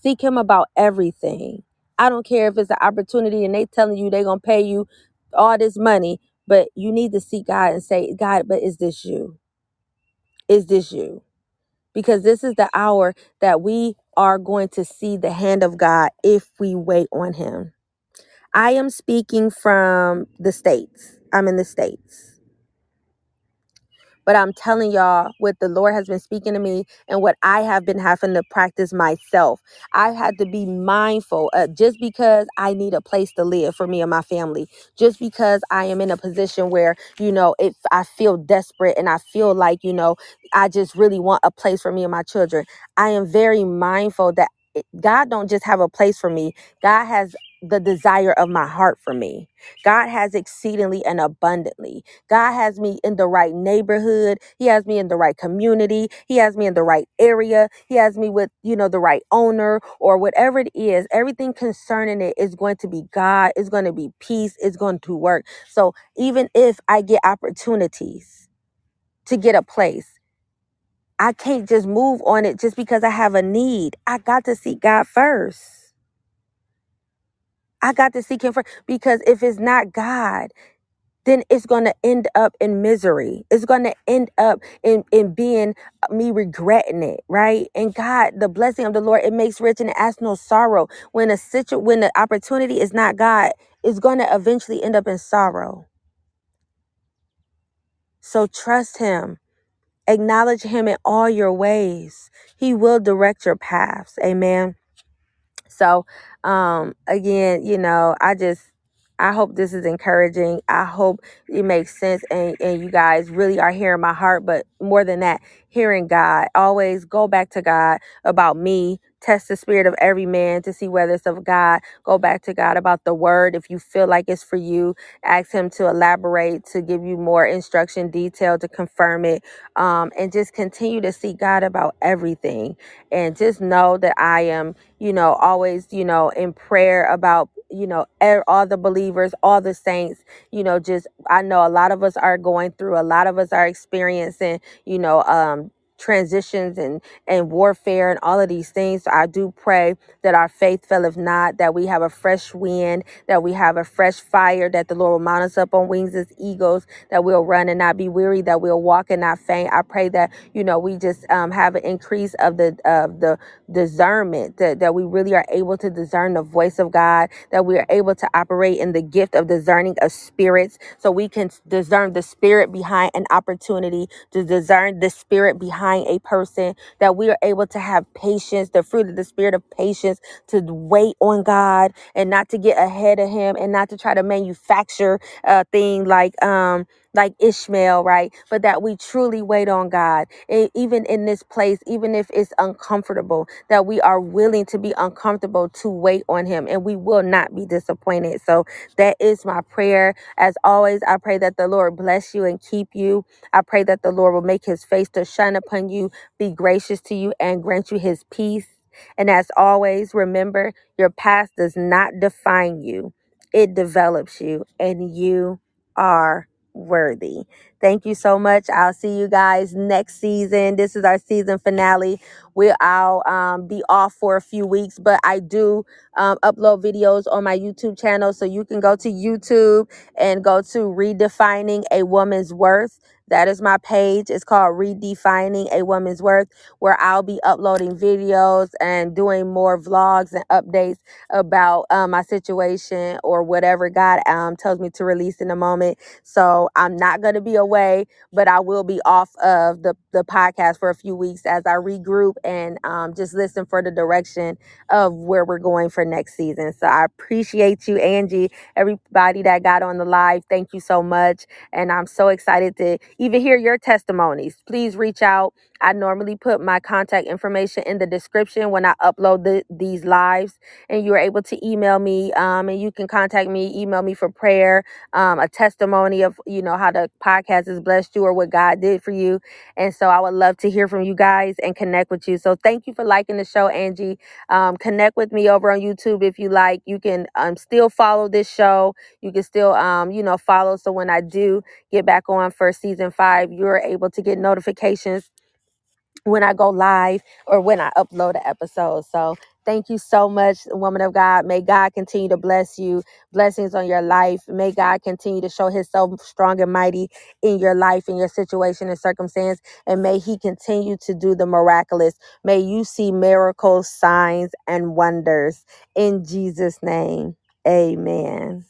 Seek him about everything. I don't care if it's an opportunity and they telling you they're gonna pay you all this money, but you need to seek God and say, God, but is this you? Is this you? Because this is the hour that we are going to see the hand of God if we wait on him. I am speaking from the States. I'm in the States. But I'm telling y'all what the Lord has been speaking to me and what I have been having to practice myself. I had to be mindful uh, just because I need a place to live for me and my family, just because I am in a position where, you know, if I feel desperate and I feel like, you know, I just really want a place for me and my children. I am very mindful that God don't just have a place for me. God has the desire of my heart for me. God has exceedingly and abundantly. God has me in the right neighborhood. He has me in the right community. He has me in the right area. He has me with, you know, the right owner or whatever it is. Everything concerning it is going to be God, is going to be peace, is going to work. So even if I get opportunities to get a place, I can't just move on it just because I have a need. I got to seek God first. I got to seek Him first because if it's not God, then it's going to end up in misery. It's going to end up in, in being uh, me regretting it, right? And God, the blessing of the Lord, it makes rich and it adds no sorrow. When a situ- when the opportunity is not God, it's going to eventually end up in sorrow. So trust Him. Acknowledge Him in all your ways. He will direct your paths. Amen. So, um, again, you know, I just, I hope this is encouraging. I hope it makes sense and, and you guys really are hearing my heart. But more than that, hearing God. Always go back to God about me. Test the spirit of every man to see whether it's of God. Go back to God about the word. If you feel like it's for you, ask Him to elaborate, to give you more instruction, detail, to confirm it. Um, and just continue to see God about everything. And just know that I am you know, always, you know, in prayer about, you know, all the believers, all the saints, you know, just, I know a lot of us are going through, a lot of us are experiencing, you know, um, transitions and and warfare and all of these things. So i do pray that our faith faileth not that we have a fresh wind that we have a fresh fire that the lord will mount us up on wings as eagles that we'll run and not be weary that we'll walk and not faint. I pray that you know we just um, have an increase of the of the discernment that, that we really are able to discern the voice of God, that we are able to operate in the gift of discerning of spirits. So we can discern the spirit behind an opportunity, to discern the spirit behind a person, that we are able to have patience, the fruit of the spirit of patience, to wait on God and not to get ahead of Him and not to try to manufacture a thing like, um, like Ishmael, right? But that we truly wait on God, even in this place, even if it's uncomfortable, that we are willing to be uncomfortable to wait on Him and we will not be disappointed. So that is my prayer. As always, I pray that the Lord bless you and keep you. I pray that the Lord will make His face to shine upon you, be gracious to you, and grant you His peace. And as always, remember your past does not define you, it develops you, and you are worthy. Thank you so much. I'll see you guys next season. This is our season finale. We'll I'll um, be off for a few weeks, but I do um, upload videos on my YouTube channel, so you can go to YouTube and go to redefining a woman's worth. That is my page. It's called Redefining a Woman's Worth, where I'll be uploading videos and doing more vlogs and updates about um, my situation or whatever God um, tells me to release in a moment. So I'm not going to be away, but I will be off of the, the podcast for a few weeks as I regroup and um, just listen for the direction of where we're going for next season. So I appreciate you, Angie, everybody that got on the live. Thank you so much. And I'm so excited to even hear your testimonies. Please reach out. I normally put my contact information in the description when I upload the, these lives, and you're able to email me. Um, and you can contact me, email me for prayer, um, a testimony of you know how the podcast has blessed you or what God did for you. And so I would love to hear from you guys and connect with you. So thank you for liking the show, Angie. Um, connect with me over on YouTube if you like. You can um, still follow this show. You can still um, you know follow. So when I do get back on for season five, you're able to get notifications when I go live or when I upload an episode. So thank you so much, woman of God. May God continue to bless you, blessings on your life. May God continue to show himself strong and mighty in your life, in your situation and circumstance. And may he continue to do the miraculous. May you see miracles, signs, and wonders in Jesus' name. Amen.